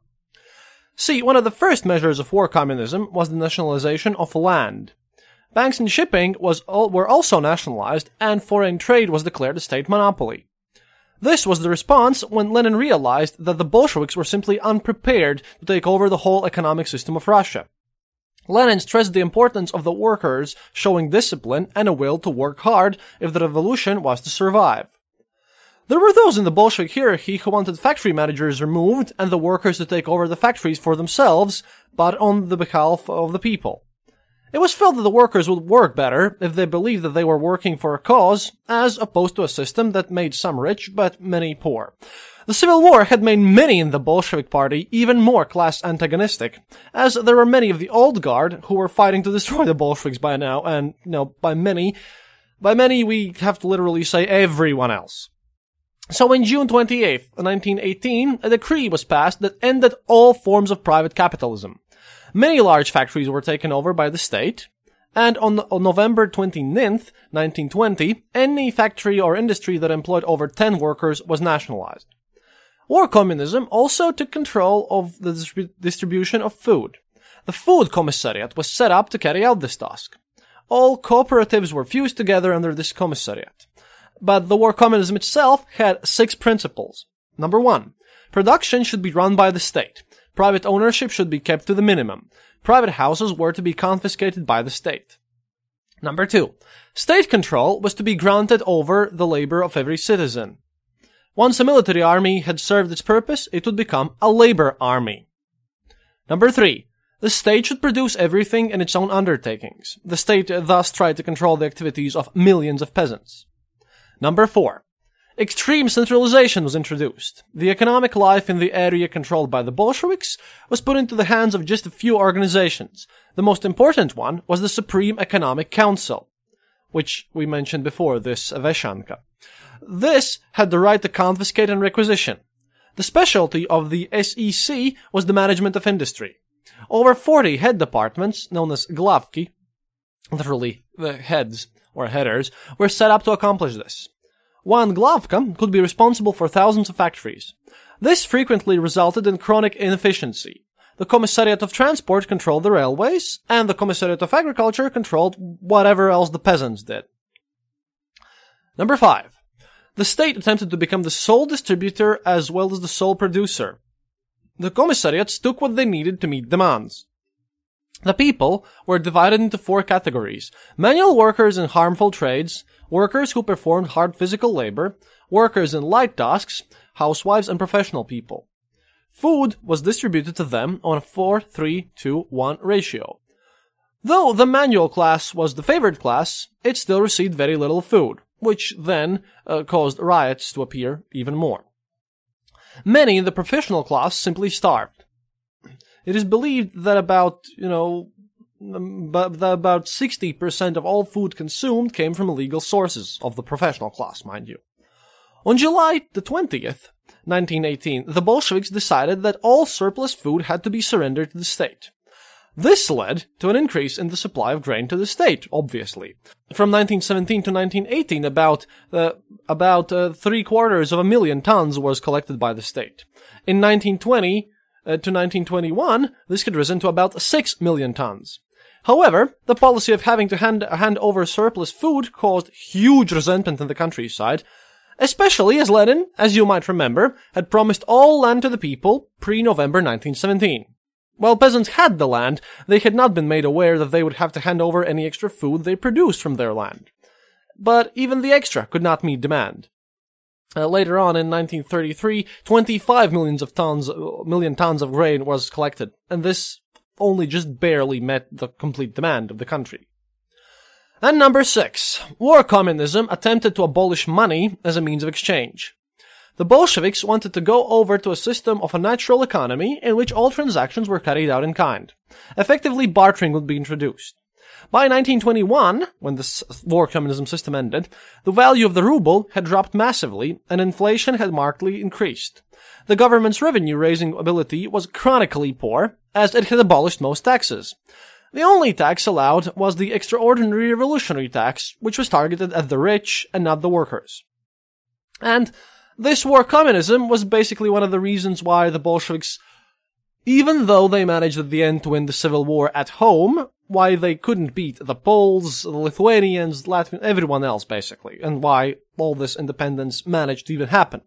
See, one of the first measures of war communism was the nationalization of land. Banks and shipping was, were also nationalized, and foreign trade was declared a state monopoly. This was the response when Lenin realized that the Bolsheviks were simply unprepared to take over the whole economic system of Russia. Lenin stressed the importance of the workers showing discipline and a will to work hard if the revolution was to survive. There were those in the Bolshevik hierarchy who wanted factory managers removed and the workers to take over the factories for themselves, but on the behalf of the people. It was felt that the workers would work better if they believed that they were working for a cause, as opposed to a system that made some rich but many poor. The Civil War had made many in the Bolshevik Party even more class antagonistic, as there were many of the old guard who were fighting to destroy the Bolsheviks by now, and, you know, by many, by many we have to literally say everyone else. So in June 28, 1918, a decree was passed that ended all forms of private capitalism. Many large factories were taken over by the state, and on, on November 29th, 1920, any factory or industry that employed over 10 workers was nationalized. War communism also took control of the distrib- distribution of food. The Food Commissariat was set up to carry out this task. All cooperatives were fused together under this commissariat. But the war communism itself had six principles. Number one, production should be run by the state. Private ownership should be kept to the minimum. Private houses were to be confiscated by the state. Number two, state control was to be granted over the labor of every citizen. Once a military army had served its purpose, it would become a labor army. Number three, The state should produce everything in its own undertakings. The state thus tried to control the activities of millions of peasants. Number 4. Extreme centralization was introduced. The economic life in the area controlled by the Bolsheviks was put into the hands of just a few organizations. The most important one was the Supreme Economic Council, which we mentioned before, this Vesenkha. This had the right to confiscate and requisition. The specialty of the SEC was the management of industry. Over 40 head departments, known as glavki, literally the heads or headers, were set up to accomplish this. One Glavka could be responsible for thousands of factories. This frequently resulted in chronic inefficiency. The Commissariat of Transport controlled the railways, and the Commissariat of Agriculture controlled whatever else the peasants did. Number 5. The state attempted to become the sole distributor as well as the sole producer. The commissariats took what they needed to meet demands. The people were divided into four categories manual workers in harmful trades, workers who performed hard physical labor, workers in light tasks, housewives, and professional people. Food was distributed to them on a 4 3 2 1 ratio. Though the manual class was the favored class, it still received very little food, which then uh, caused riots to appear even more. Many in the professional class simply starved. It is believed that about, you know, but about 60% of all food consumed came from illegal sources, of the professional class, mind you. On July the 20th, 1918, the Bolsheviks decided that all surplus food had to be surrendered to the state. This led to an increase in the supply of grain to the state, obviously. From 1917 to 1918, about, uh, about uh, three quarters of a million tons was collected by the state. In 1920 uh, to 1921, this had risen to about 6 million tons. However, the policy of having to hand, hand over surplus food caused huge resentment in the countryside, especially as Lenin, as you might remember, had promised all land to the people pre-November 1917. While peasants had the land, they had not been made aware that they would have to hand over any extra food they produced from their land. But even the extra could not meet demand. Uh, later on in 1933, 25 millions of tons, million tons of grain was collected, and this only just barely met the complete demand of the country. And number six, war communism attempted to abolish money as a means of exchange. The Bolsheviks wanted to go over to a system of a natural economy in which all transactions were carried out in kind. Effectively, bartering would be introduced. By 1921, when the war communism system ended, the value of the ruble had dropped massively and inflation had markedly increased. The government's revenue raising ability was chronically poor, as it had abolished most taxes. The only tax allowed was the extraordinary revolutionary tax, which was targeted at the rich and not the workers. And this war communism was basically one of the reasons why the Bolsheviks, even though they managed at the end to win the civil war at home, why they couldn't beat the Poles, the Lithuanians, Latvians, everyone else basically, and why all this independence managed to even happen.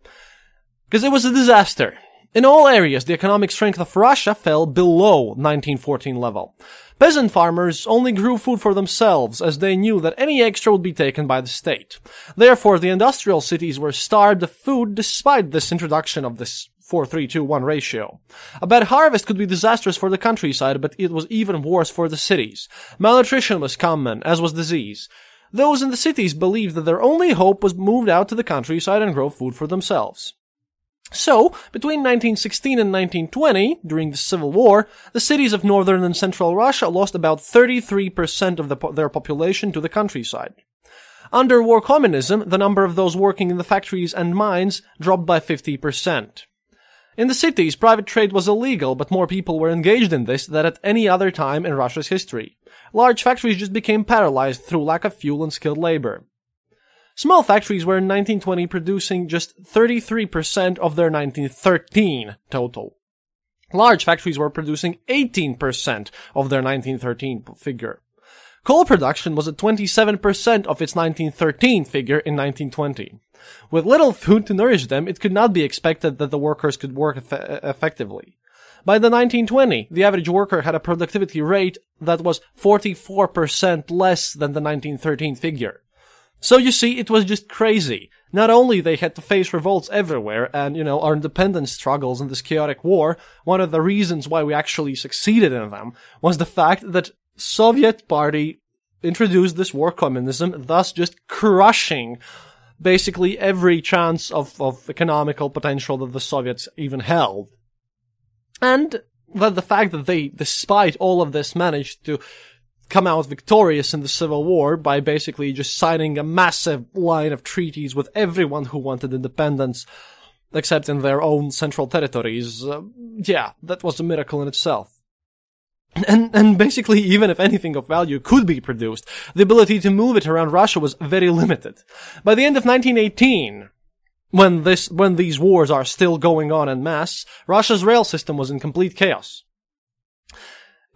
Because it was a disaster. In all areas, the economic strength of Russia fell below 1914 level. Peasant farmers only grew food for themselves as they knew that any extra would be taken by the state. Therefore, the industrial cities were starved of food despite this introduction of this 4-3-2-1 ratio. A bad harvest could be disastrous for the countryside, but it was even worse for the cities. Malnutrition was common, as was disease. Those in the cities believed that their only hope was moved out to the countryside and grow food for themselves. So, between 1916 and 1920, during the Civil War, the cities of northern and central Russia lost about 33% of the, their population to the countryside. Under war communism, the number of those working in the factories and mines dropped by 50%. In the cities, private trade was illegal, but more people were engaged in this than at any other time in Russia's history. Large factories just became paralyzed through lack of fuel and skilled labor. Small factories were in 1920 producing just 33% of their 1913 total. Large factories were producing 18% of their 1913 figure. Coal production was at 27% of its 1913 figure in 1920. With little food to nourish them, it could not be expected that the workers could work eff- effectively. By the 1920, the average worker had a productivity rate that was 44% less than the 1913 figure. So you see, it was just crazy. Not only they had to face revolts everywhere and, you know, our independence struggles in this chaotic war, one of the reasons why we actually succeeded in them was the fact that Soviet party introduced this war communism, thus just crushing basically every chance of, of economical potential that the Soviets even held. And that the fact that they, despite all of this, managed to come out victorious in the Civil War by basically just signing a massive line of treaties with everyone who wanted independence, except in their own central territories. Uh, yeah, that was a miracle in itself. And, and basically, even if anything of value could be produced, the ability to move it around Russia was very limited. By the end of 1918, when this, when these wars are still going on en masse, Russia's rail system was in complete chaos.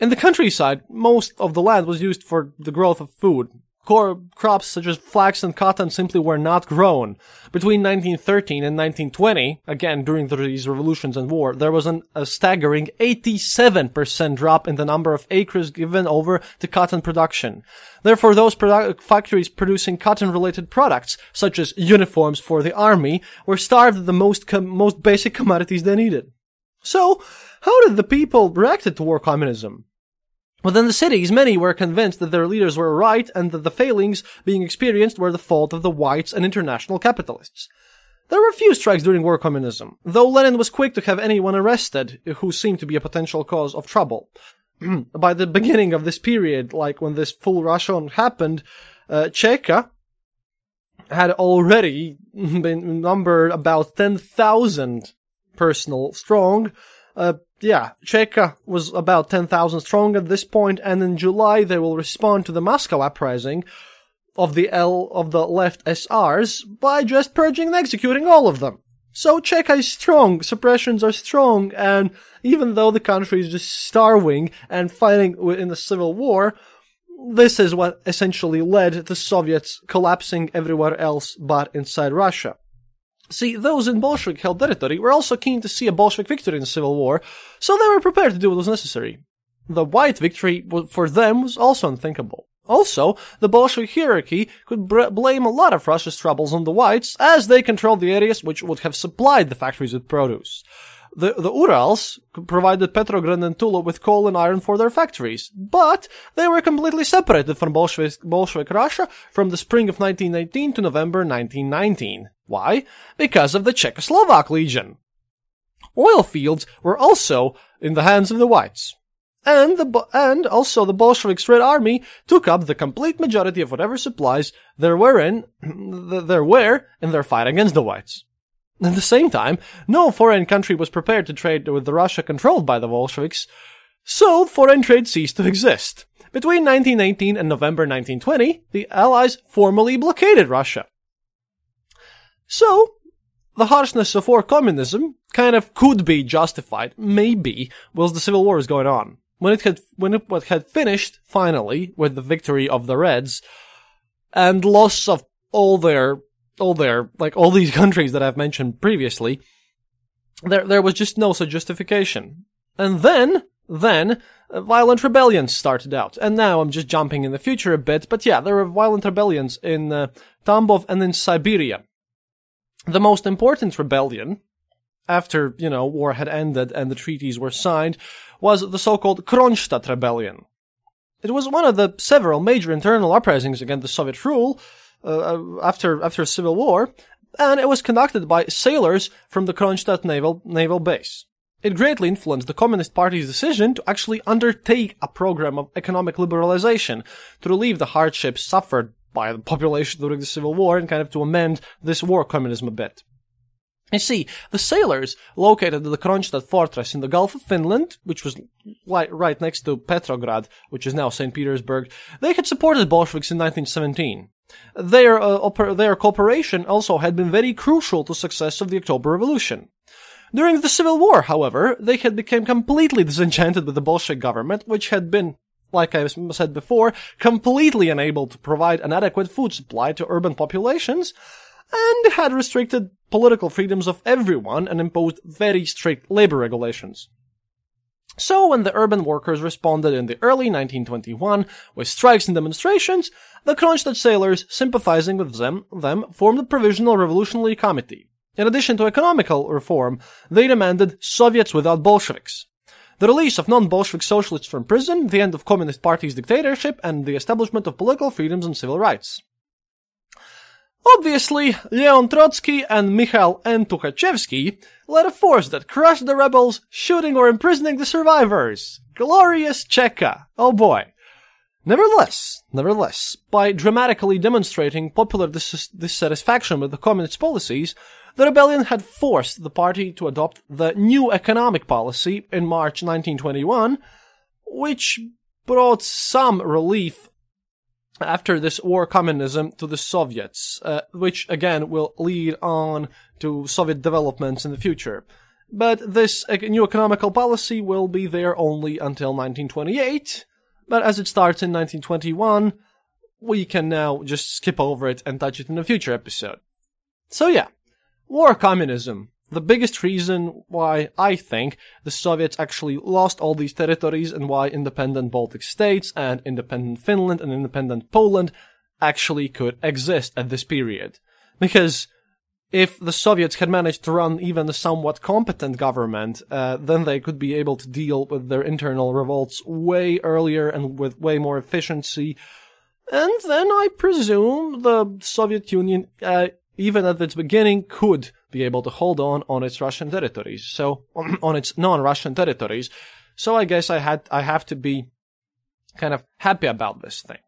In the countryside, most of the land was used for the growth of food. Core crops such as flax and cotton simply were not grown. Between 1913 and 1920, again during these revolutions and war, there was an, a staggering 87% drop in the number of acres given over to cotton production. Therefore, those produ- factories producing cotton-related products, such as uniforms for the army, were starved of the most com- most basic commodities they needed. So, how did the people react to war communism? Within the cities, many were convinced that their leaders were right and that the failings being experienced were the fault of the whites and international capitalists. There were few strikes during war communism, though Lenin was quick to have anyone arrested who seemed to be a potential cause of trouble. By the beginning of this period, like when this full Russian happened, uh, Cheka had already been numbered about 10,000 personal strong, uh, yeah, Cheka was about 10,000 strong at this point, and in July they will respond to the Moscow uprising of the L of the left SRs by just purging and executing all of them. So Cheka is strong, suppressions are strong, and even though the country is just starving and fighting in the civil war, this is what essentially led the Soviets collapsing everywhere else but inside Russia. See, those in Bolshevik held territory were also keen to see a Bolshevik victory in the Civil War, so they were prepared to do what was necessary. The white victory for them was also unthinkable. Also, the Bolshevik hierarchy could br- blame a lot of Russia's troubles on the whites, as they controlled the areas which would have supplied the factories with produce. The, the Urals provided Petrograd and Tula with coal and iron for their factories, but they were completely separated from Bolshevik, Bolshevik Russia from the spring of 1918 to November 1919. Why? Because of the Czechoslovak Legion. Oil fields were also in the hands of the whites. And the, and also the Bolsheviks' Red Army took up the complete majority of whatever supplies there were in, there were in their fight against the whites. At the same time, no foreign country was prepared to trade with the Russia controlled by the Bolsheviks, so foreign trade ceased to exist. Between 1918 and November 1920, the Allies formally blockaded Russia. So, the harshness of war communism kind of could be justified, maybe, whilst the civil war is going on. When it had, when it had finished, finally, with the victory of the Reds, and loss of all their, all their, like all these countries that I've mentioned previously, there, there was just no such justification. And then, then, uh, violent rebellions started out. And now I'm just jumping in the future a bit, but yeah, there were violent rebellions in uh, Tambov and in Siberia the most important rebellion after, you know, war had ended and the treaties were signed was the so-called Kronstadt Rebellion. It was one of the several major internal uprisings against the Soviet rule uh, uh, after after civil war, and it was conducted by sailors from the Kronstadt naval naval base. It greatly influenced the Communist Party's decision to actually undertake a program of economic liberalization to relieve the hardships suffered by the population during the Civil War and kind of to amend this war communism a bit. You see, the sailors located at the Kronstadt fortress in the Gulf of Finland, which was right next to Petrograd, which is now St. Petersburg, they had supported Bolsheviks in 1917. Their, uh, oper- their cooperation also had been very crucial to success of the October Revolution. During the Civil War, however, they had become completely disenchanted with the Bolshevik government, which had been like I said before, completely unable to provide an adequate food supply to urban populations, and had restricted political freedoms of everyone and imposed very strict labor regulations. So when the urban workers responded in the early 1921 with strikes and demonstrations, the Kronstadt sailors, sympathizing with them, them formed a Provisional Revolutionary Committee. In addition to economical reform, they demanded Soviets without Bolsheviks. The release of non-Bolshevik socialists from prison, the end of Communist Party's dictatorship, and the establishment of political freedoms and civil rights. Obviously, Leon Trotsky and Mikhail N. Tukhachevsky led a force that crushed the rebels, shooting or imprisoning the survivors. Glorious Cheka! Oh boy. Nevertheless, nevertheless, by dramatically demonstrating popular dis- dissatisfaction with the communist policies, the rebellion had forced the party to adopt the new economic policy in March 1921, which brought some relief after this war communism to the Soviets, uh, which again will lead on to Soviet developments in the future. But this new economical policy will be there only until 1928, but as it starts in 1921, we can now just skip over it and touch it in a future episode. So yeah, war communism. The biggest reason why I think the Soviets actually lost all these territories and why independent Baltic states and independent Finland and independent Poland actually could exist at this period. Because if the Soviets had managed to run even a somewhat competent government, uh, then they could be able to deal with their internal revolts way earlier and with way more efficiency. And then I presume the Soviet Union, uh, even at its beginning, could be able to hold on on its Russian territories. So, on its non-Russian territories. So I guess I had, I have to be kind of happy about this thing.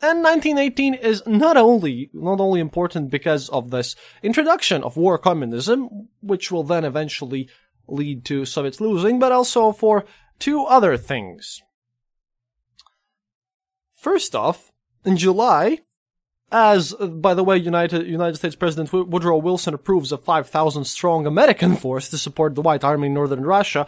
And 1918 is not only, not only important because of this introduction of war communism, which will then eventually lead to Soviets losing, but also for two other things. First off, in July, as, by the way, United, United States President Woodrow Wilson approves a 5,000 strong American force to support the White Army in northern Russia,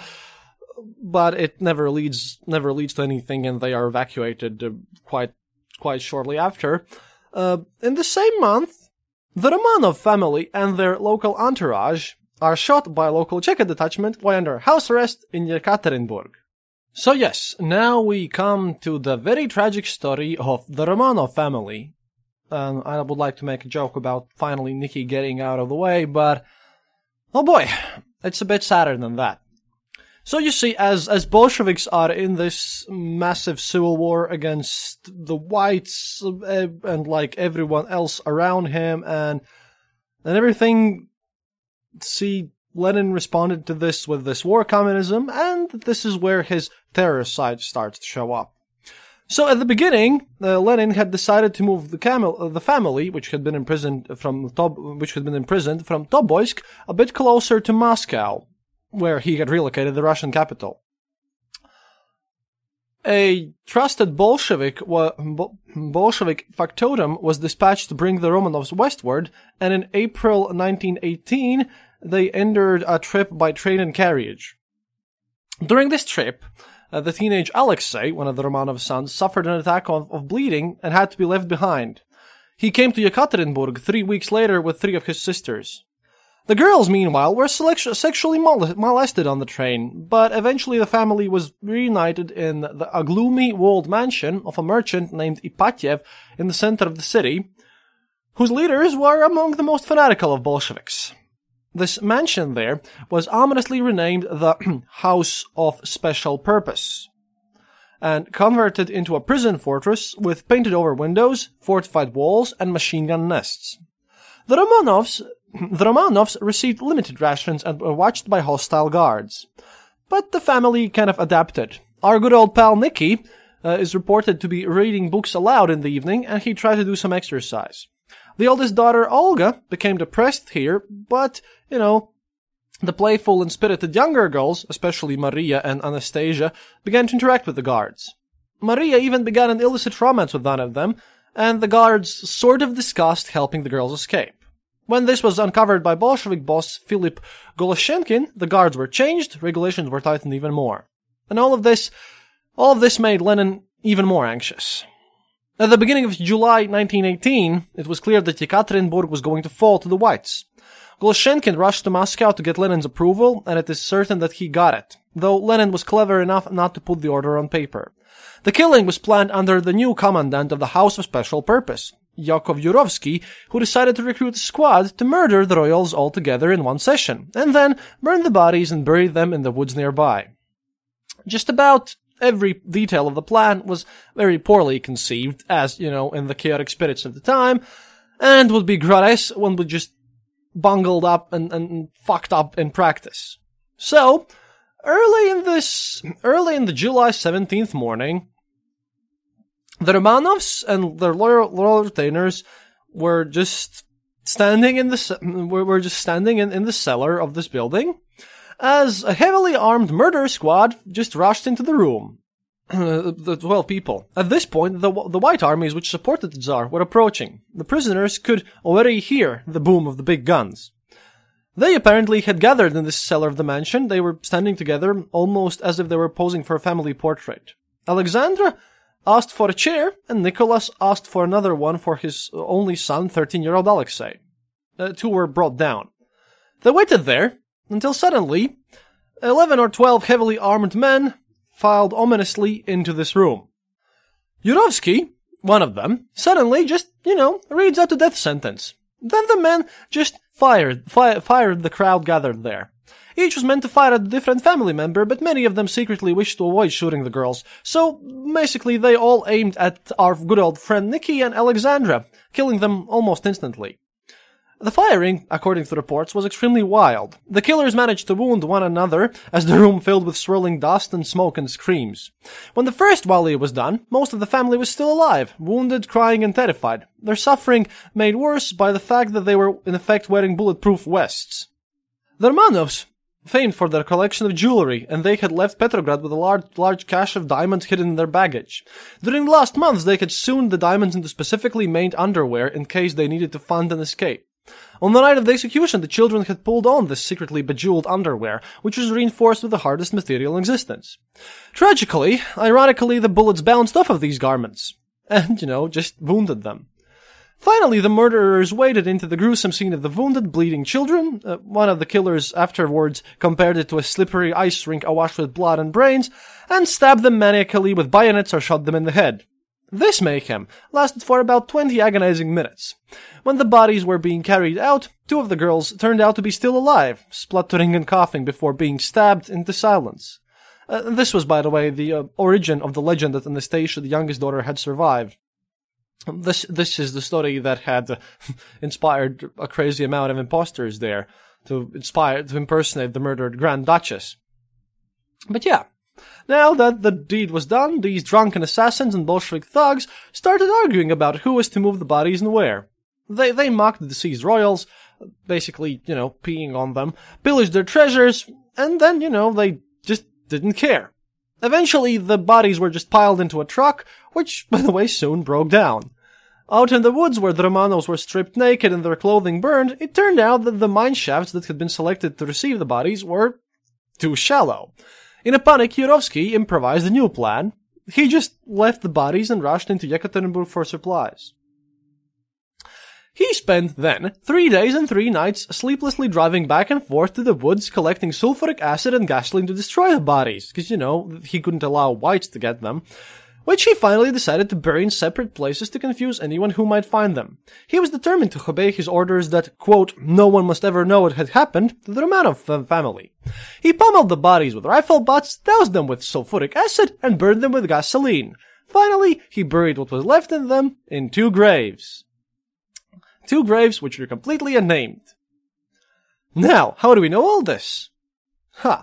but it never leads, never leads to anything and they are evacuated uh, quite quite shortly after. Uh, in the same month, the Romanov family and their local entourage are shot by a local Cheka detachment while under house arrest in Yekaterinburg. So yes, now we come to the very tragic story of the Romanov family. Um, I would like to make a joke about finally Nikki getting out of the way, but oh boy, it's a bit sadder than that. So you see, as as Bolsheviks are in this massive civil war against the whites uh, and like everyone else around him, and and everything. See, Lenin responded to this with this war communism, and this is where his terrorist side starts to show up. So at the beginning, uh, Lenin had decided to move the, camel, uh, the family, which had been imprisoned from Tob, which had been imprisoned from Tobolsk, a bit closer to Moscow, where he had relocated the Russian capital. A trusted Bolshevik, Bolshevik factotum was dispatched to bring the Romanovs westward, and in April 1918, they entered a trip by train and carriage. During this trip, uh, the teenage Alexei, one of the Romanov sons, suffered an attack of, of bleeding and had to be left behind. He came to Yekaterinburg three weeks later with three of his sisters. The girls, meanwhile, were sexually molested on the train, but eventually the family was reunited in the, a gloomy walled mansion of a merchant named Ipatyev in the center of the city, whose leaders were among the most fanatical of Bolsheviks. This mansion there was ominously renamed the House of Special Purpose and converted into a prison fortress with painted over windows, fortified walls, and machine gun nests. The Romanovs the Romanovs received limited rations and were watched by hostile guards. But the family kind of adapted. Our good old pal Nicky uh, is reported to be reading books aloud in the evening, and he tried to do some exercise. The oldest daughter, Olga, became depressed here, but, you know, the playful and spirited younger girls, especially Maria and Anastasia, began to interact with the guards. Maria even began an illicit romance with one of them, and the guards sort of discussed helping the girls escape. When this was uncovered by Bolshevik boss Philip Goloshenkin, the guards were changed, regulations were tightened even more. And all of this, all of this made Lenin even more anxious. At the beginning of July 1918, it was clear that Yekaterinburg was going to fall to the Whites. Golshenkin rushed to Moscow to get Lenin's approval, and it is certain that he got it, though Lenin was clever enough not to put the order on paper. The killing was planned under the new commandant of the House of Special Purpose, Yakov Yurovsky, who decided to recruit a squad to murder the royals all together in one session, and then burn the bodies and bury them in the woods nearby. Just about every detail of the plan was very poorly conceived, as, you know, in the chaotic spirits of the time, and would be gratis when we just bungled up and, and fucked up in practice. So, early in this, early in the July 17th morning, the Romanovs and their loyal, loyal retainers were just standing in the, were just standing in, in the cellar of this building, as a heavily armed murder squad just rushed into the room. the 12 people. At this point, the, the white armies which supported the Tsar were approaching. The prisoners could already hear the boom of the big guns. They apparently had gathered in the cellar of the mansion. They were standing together, almost as if they were posing for a family portrait. Alexandra asked for a chair, and Nicholas asked for another one for his only son, 13-year-old Alexei. The two were brought down. They waited there, until suddenly, 11 or 12 heavily armed men filed ominously into this room. Yurovsky, one of them, suddenly just, you know, reads out the death sentence. Then the men just fired, fi- fired the crowd gathered there. Each was meant to fire at a different family member, but many of them secretly wished to avoid shooting the girls. So, basically, they all aimed at our good old friend Nikki and Alexandra, killing them almost instantly. The firing, according to reports, was extremely wild. The killers managed to wound one another as the room filled with swirling dust and smoke and screams. When the first volley was done, most of the family was still alive, wounded, crying, and terrified. Their suffering made worse by the fact that they were in effect wearing bulletproof vests. The Romanovs, famed for their collection of jewelry, and they had left Petrograd with a large, large cache of diamonds hidden in their baggage. During the last months, they had sewn the diamonds into specifically made underwear in case they needed to fund an escape. On the night of the execution, the children had pulled on this secretly bejeweled underwear, which was reinforced with the hardest material in existence. Tragically, ironically, the bullets bounced off of these garments, and, you know, just wounded them. Finally, the murderers waded into the gruesome scene of the wounded, bleeding children. Uh, one of the killers afterwards compared it to a slippery ice rink awash with blood and brains, and stabbed them maniacally with bayonets or shot them in the head. This mayhem lasted for about 20 agonizing minutes. When the bodies were being carried out, two of the girls turned out to be still alive, spluttering and coughing before being stabbed into silence. Uh, this was, by the way, the uh, origin of the legend that Anastasia, the youngest daughter, had survived. This this is the story that had uh, inspired a crazy amount of imposters there to inspire to impersonate the murdered Grand Duchess. But yeah, now that the deed was done, these drunken assassins and Bolshevik thugs started arguing about who was to move the bodies and where. They, they mocked the deceased royals, basically, you know, peeing on them, pillaged their treasures, and then, you know, they just didn't care. Eventually, the bodies were just piled into a truck, which, by the way, soon broke down. Out in the woods where the Romanovs were stripped naked and their clothing burned, it turned out that the mine shafts that had been selected to receive the bodies were too shallow. In a panic, Yurovsky improvised a new plan. He just left the bodies and rushed into Yekaterinburg for supplies. He spent then three days and three nights sleeplessly driving back and forth to the woods collecting sulfuric acid and gasoline to destroy the bodies, because, you know, he couldn't allow whites to get them which he finally decided to bury in separate places to confuse anyone who might find them. He was determined to obey his orders that, quote, no one must ever know what had happened to the Romanov family. He pummeled the bodies with rifle butts, doused them with sulfuric acid, and burned them with gasoline. Finally, he buried what was left in them in two graves. Two graves which were completely unnamed. Now, how do we know all this? Ha. Huh.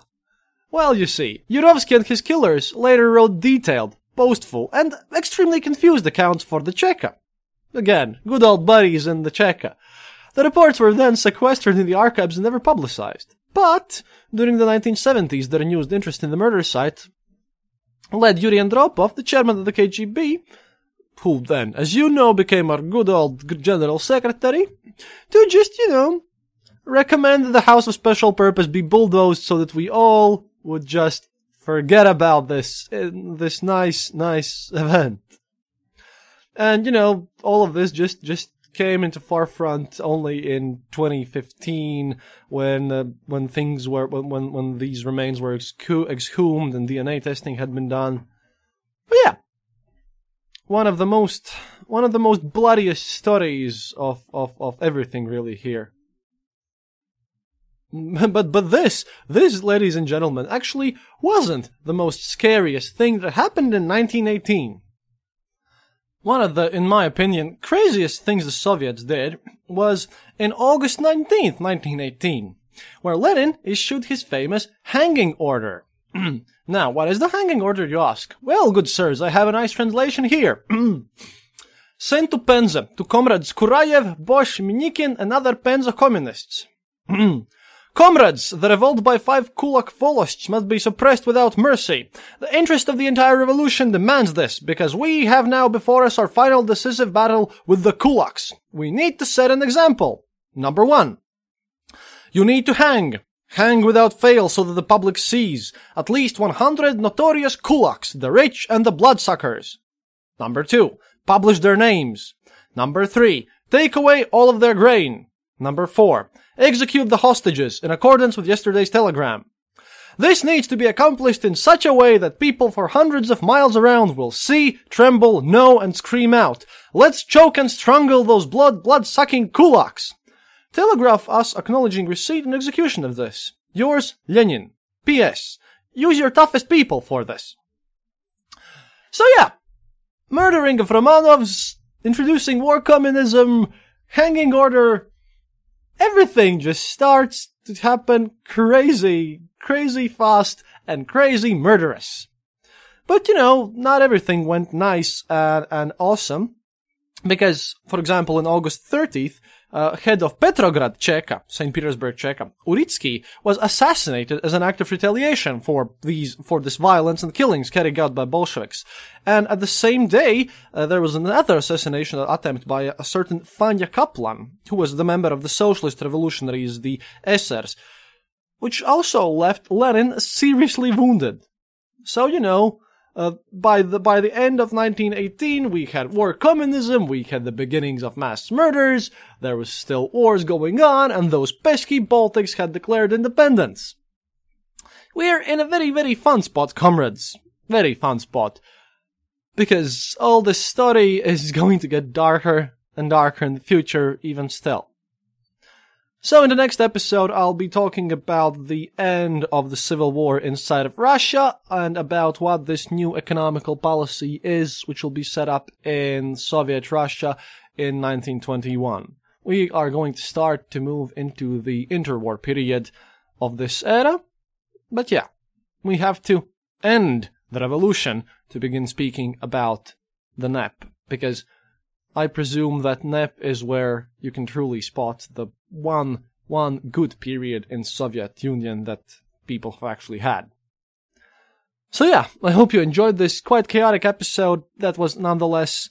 Well, you see, Yurovsky and his killers later wrote detailed, boastful, and extremely confused accounts for the Cheka. Again, good old buddies in the Cheka. The reports were then sequestered in the archives and never publicized. But, during the 1970s, the renewed interest in the murder site led Yuri Andropov, the chairman of the KGB, who then, as you know, became our good old general secretary, to just, you know, recommend that the House of Special Purpose be bulldozed so that we all would just forget about this this nice nice event. And you know, all of this just just came into forefront only in 2015 when uh, when things were when, when when these remains were exhumed and DNA testing had been done. But yeah, one of the most one of the most bloodiest stories of of of everything really here. But but this this ladies and gentlemen actually wasn't the most scariest thing that happened in 1918. One of the, in my opinion, craziest things the Soviets did was in August 19th, 1918, where Lenin issued his famous hanging order. now, what is the hanging order, you ask? Well, good sirs, I have a nice translation here. Sent to Penza, to comrades Kurayev, Bosch, Minikin, and other Penza communists. Comrades, the revolt by five kulak volosts must be suppressed without mercy. The interest of the entire revolution demands this, because we have now before us our final decisive battle with the kulaks. We need to set an example. Number one. You need to hang. Hang without fail so that the public sees at least 100 notorious kulaks, the rich and the bloodsuckers. Number two. Publish their names. Number three. Take away all of their grain. Number four. Execute the hostages in accordance with yesterday's telegram. This needs to be accomplished in such a way that people for hundreds of miles around will see, tremble, know, and scream out, Let's choke and strangle those blood, blood-sucking kulaks! Telegraph us acknowledging receipt and execution of this. Yours, Lenin. P.S. Use your toughest people for this. So yeah, murdering of Romanovs, introducing war communism, hanging order, everything just starts to happen crazy, crazy fast, and crazy murderous. But you know, not everything went nice and, and awesome. Because, for example, on August 30th, uh, head of Petrograd Cheka, St. Petersburg Cheka, Uritsky, was assassinated as an act of retaliation for these, for this violence and killings carried out by Bolsheviks. And at the same day, uh, there was another assassination attempt by a, certain Fanya Kaplan, who was the member of the Socialist Revolutionaries, the SRs, which also left Lenin seriously wounded. So, you know, uh, by the by the end of 1918, we had war communism, we had the beginnings of mass murders, there was still wars going on, and those pesky Baltics had declared independence. We're in a very, very fun spot, comrades. Very fun spot. Because all this story is going to get darker and darker in the future, even still. So in the next episode, I'll be talking about the end of the civil war inside of Russia and about what this new economical policy is, which will be set up in Soviet Russia in 1921. We are going to start to move into the interwar period of this era. But yeah, we have to end the revolution to begin speaking about the NEP, because I presume that NEP is where you can truly spot the one one good period in Soviet Union that people have actually had. So yeah, I hope you enjoyed this quite chaotic episode that was nonetheless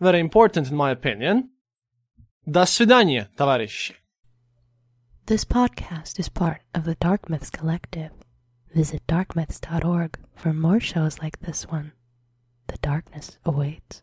very important in my opinion. До свидания, товарищи. This podcast is part of the Dark Myths Collective. Visit darkmyths.org for more shows like this one. The darkness awaits.